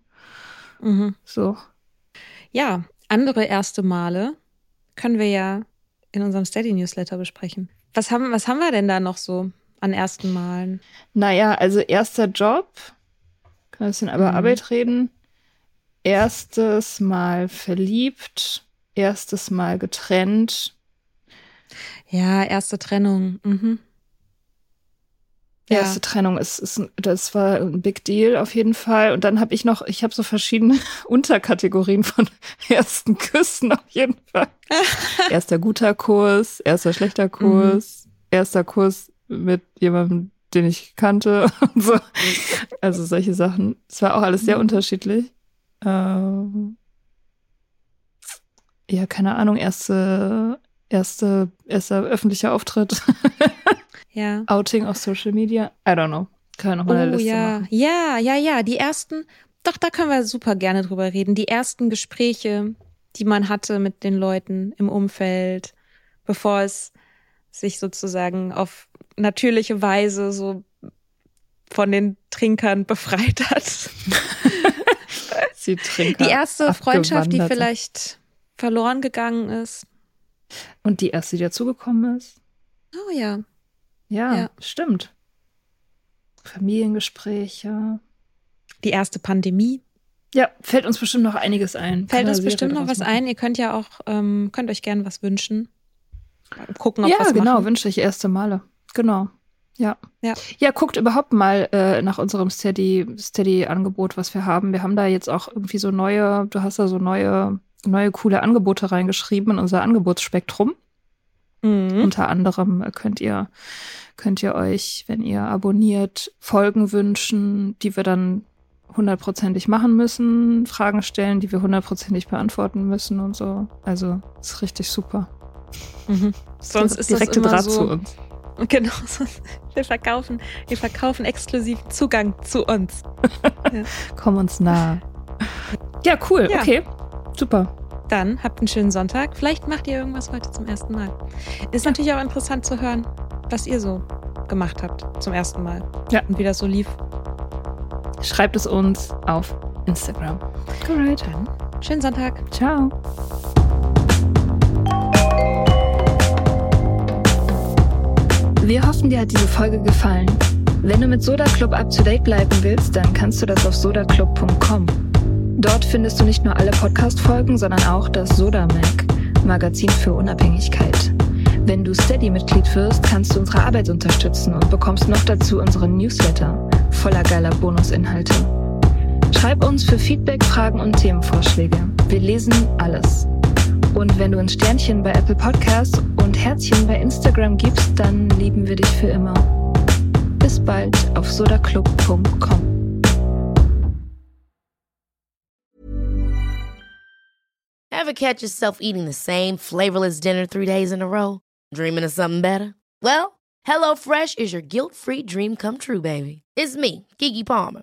Mhm. So. Ja, andere erste Male können wir ja in unserem Steady-Newsletter besprechen. Was haben, was haben wir denn da noch so an ersten Malen? Naja, also erster Job. Können wir ein bisschen über Mhm. Arbeit reden. Erstes Mal verliebt. Erstes Mal getrennt. Ja, erste Trennung. Mhm. Ja. Erste Trennung ist, ist das war ein Big Deal auf jeden Fall. Und dann habe ich noch, ich habe so verschiedene [laughs] Unterkategorien von [laughs] ersten Küssen auf jeden Fall. [laughs] erster guter Kurs, erster schlechter Kurs, erster Kurs mit jemandem, den ich kannte [laughs] und so. Also solche Sachen. Es war auch alles sehr Mhm. unterschiedlich. Ähm, ja, keine Ahnung, erste, erste, erster öffentlicher Auftritt. [laughs] Ja. Outing auf Social Media? I don't know. Können wir noch mal eine Oh Liste ja, machen. ja, ja, ja. Die ersten, doch, da können wir super gerne drüber reden. Die ersten Gespräche, die man hatte mit den Leuten im Umfeld, bevor es sich sozusagen auf natürliche Weise so von den Trinkern befreit hat. Sie Trinker. Die erste Freundschaft, die vielleicht verloren gegangen ist. Und die erste, die dazugekommen ist? Oh ja. Ja, Ja. stimmt. Familiengespräche. Die erste Pandemie. Ja, fällt uns bestimmt noch einiges ein. Fällt uns bestimmt noch was machen. ein. Ihr könnt ja auch, ähm, könnt euch gerne was wünschen. Gucken, ob Ja, was genau, machen. wünsche ich erste Male. Genau. Ja. Ja. Ja, guckt überhaupt mal äh, nach unserem Steady, Steady-Angebot, was wir haben. Wir haben da jetzt auch irgendwie so neue, du hast da so neue, neue coole Angebote reingeschrieben in unser Angebotsspektrum. Mhm. Unter anderem könnt ihr, könnt ihr euch, wenn ihr abonniert, Folgen wünschen, die wir dann hundertprozentig machen müssen, Fragen stellen, die wir hundertprozentig beantworten müssen und so. Also ist richtig super. Mhm. Sonst ist direkte das immer Draht so, zu uns. [laughs] Genau, wir verkaufen, wir verkaufen exklusiven Zugang zu uns. [laughs] Komm uns nah. Ja, cool. Ja. Okay. Super. Dann habt einen schönen Sonntag. Vielleicht macht ihr irgendwas heute zum ersten Mal. Ist natürlich auch interessant zu hören, was ihr so gemacht habt zum ersten Mal. Ja. Und wie das so lief. Schreibt es uns auf Instagram. Alright. Dann schönen Sonntag. Ciao. Wir hoffen, dir hat diese Folge gefallen. Wenn du mit Soda Club up to date bleiben willst, dann kannst du das auf sodaclub.com. Dort findest du nicht nur alle Podcast-Folgen, sondern auch das Soda Mag, Magazin für Unabhängigkeit. Wenn du Steady-Mitglied wirst, kannst du unsere Arbeit unterstützen und bekommst noch dazu unseren Newsletter voller geiler Bonusinhalte. Schreib uns für Feedback, Fragen und Themenvorschläge. Wir lesen alles. Und wenn du ein Sternchen bei Apple Podcasts und Herzchen bei Instagram gibst, dann lieben wir dich für immer. Bis bald auf sodaclub.com. Ever catch yourself eating the same flavorless dinner three days in a row? Dreaming of something better? Well, HelloFresh is your guilt free dream come true, baby. It's me, Gigi Palmer.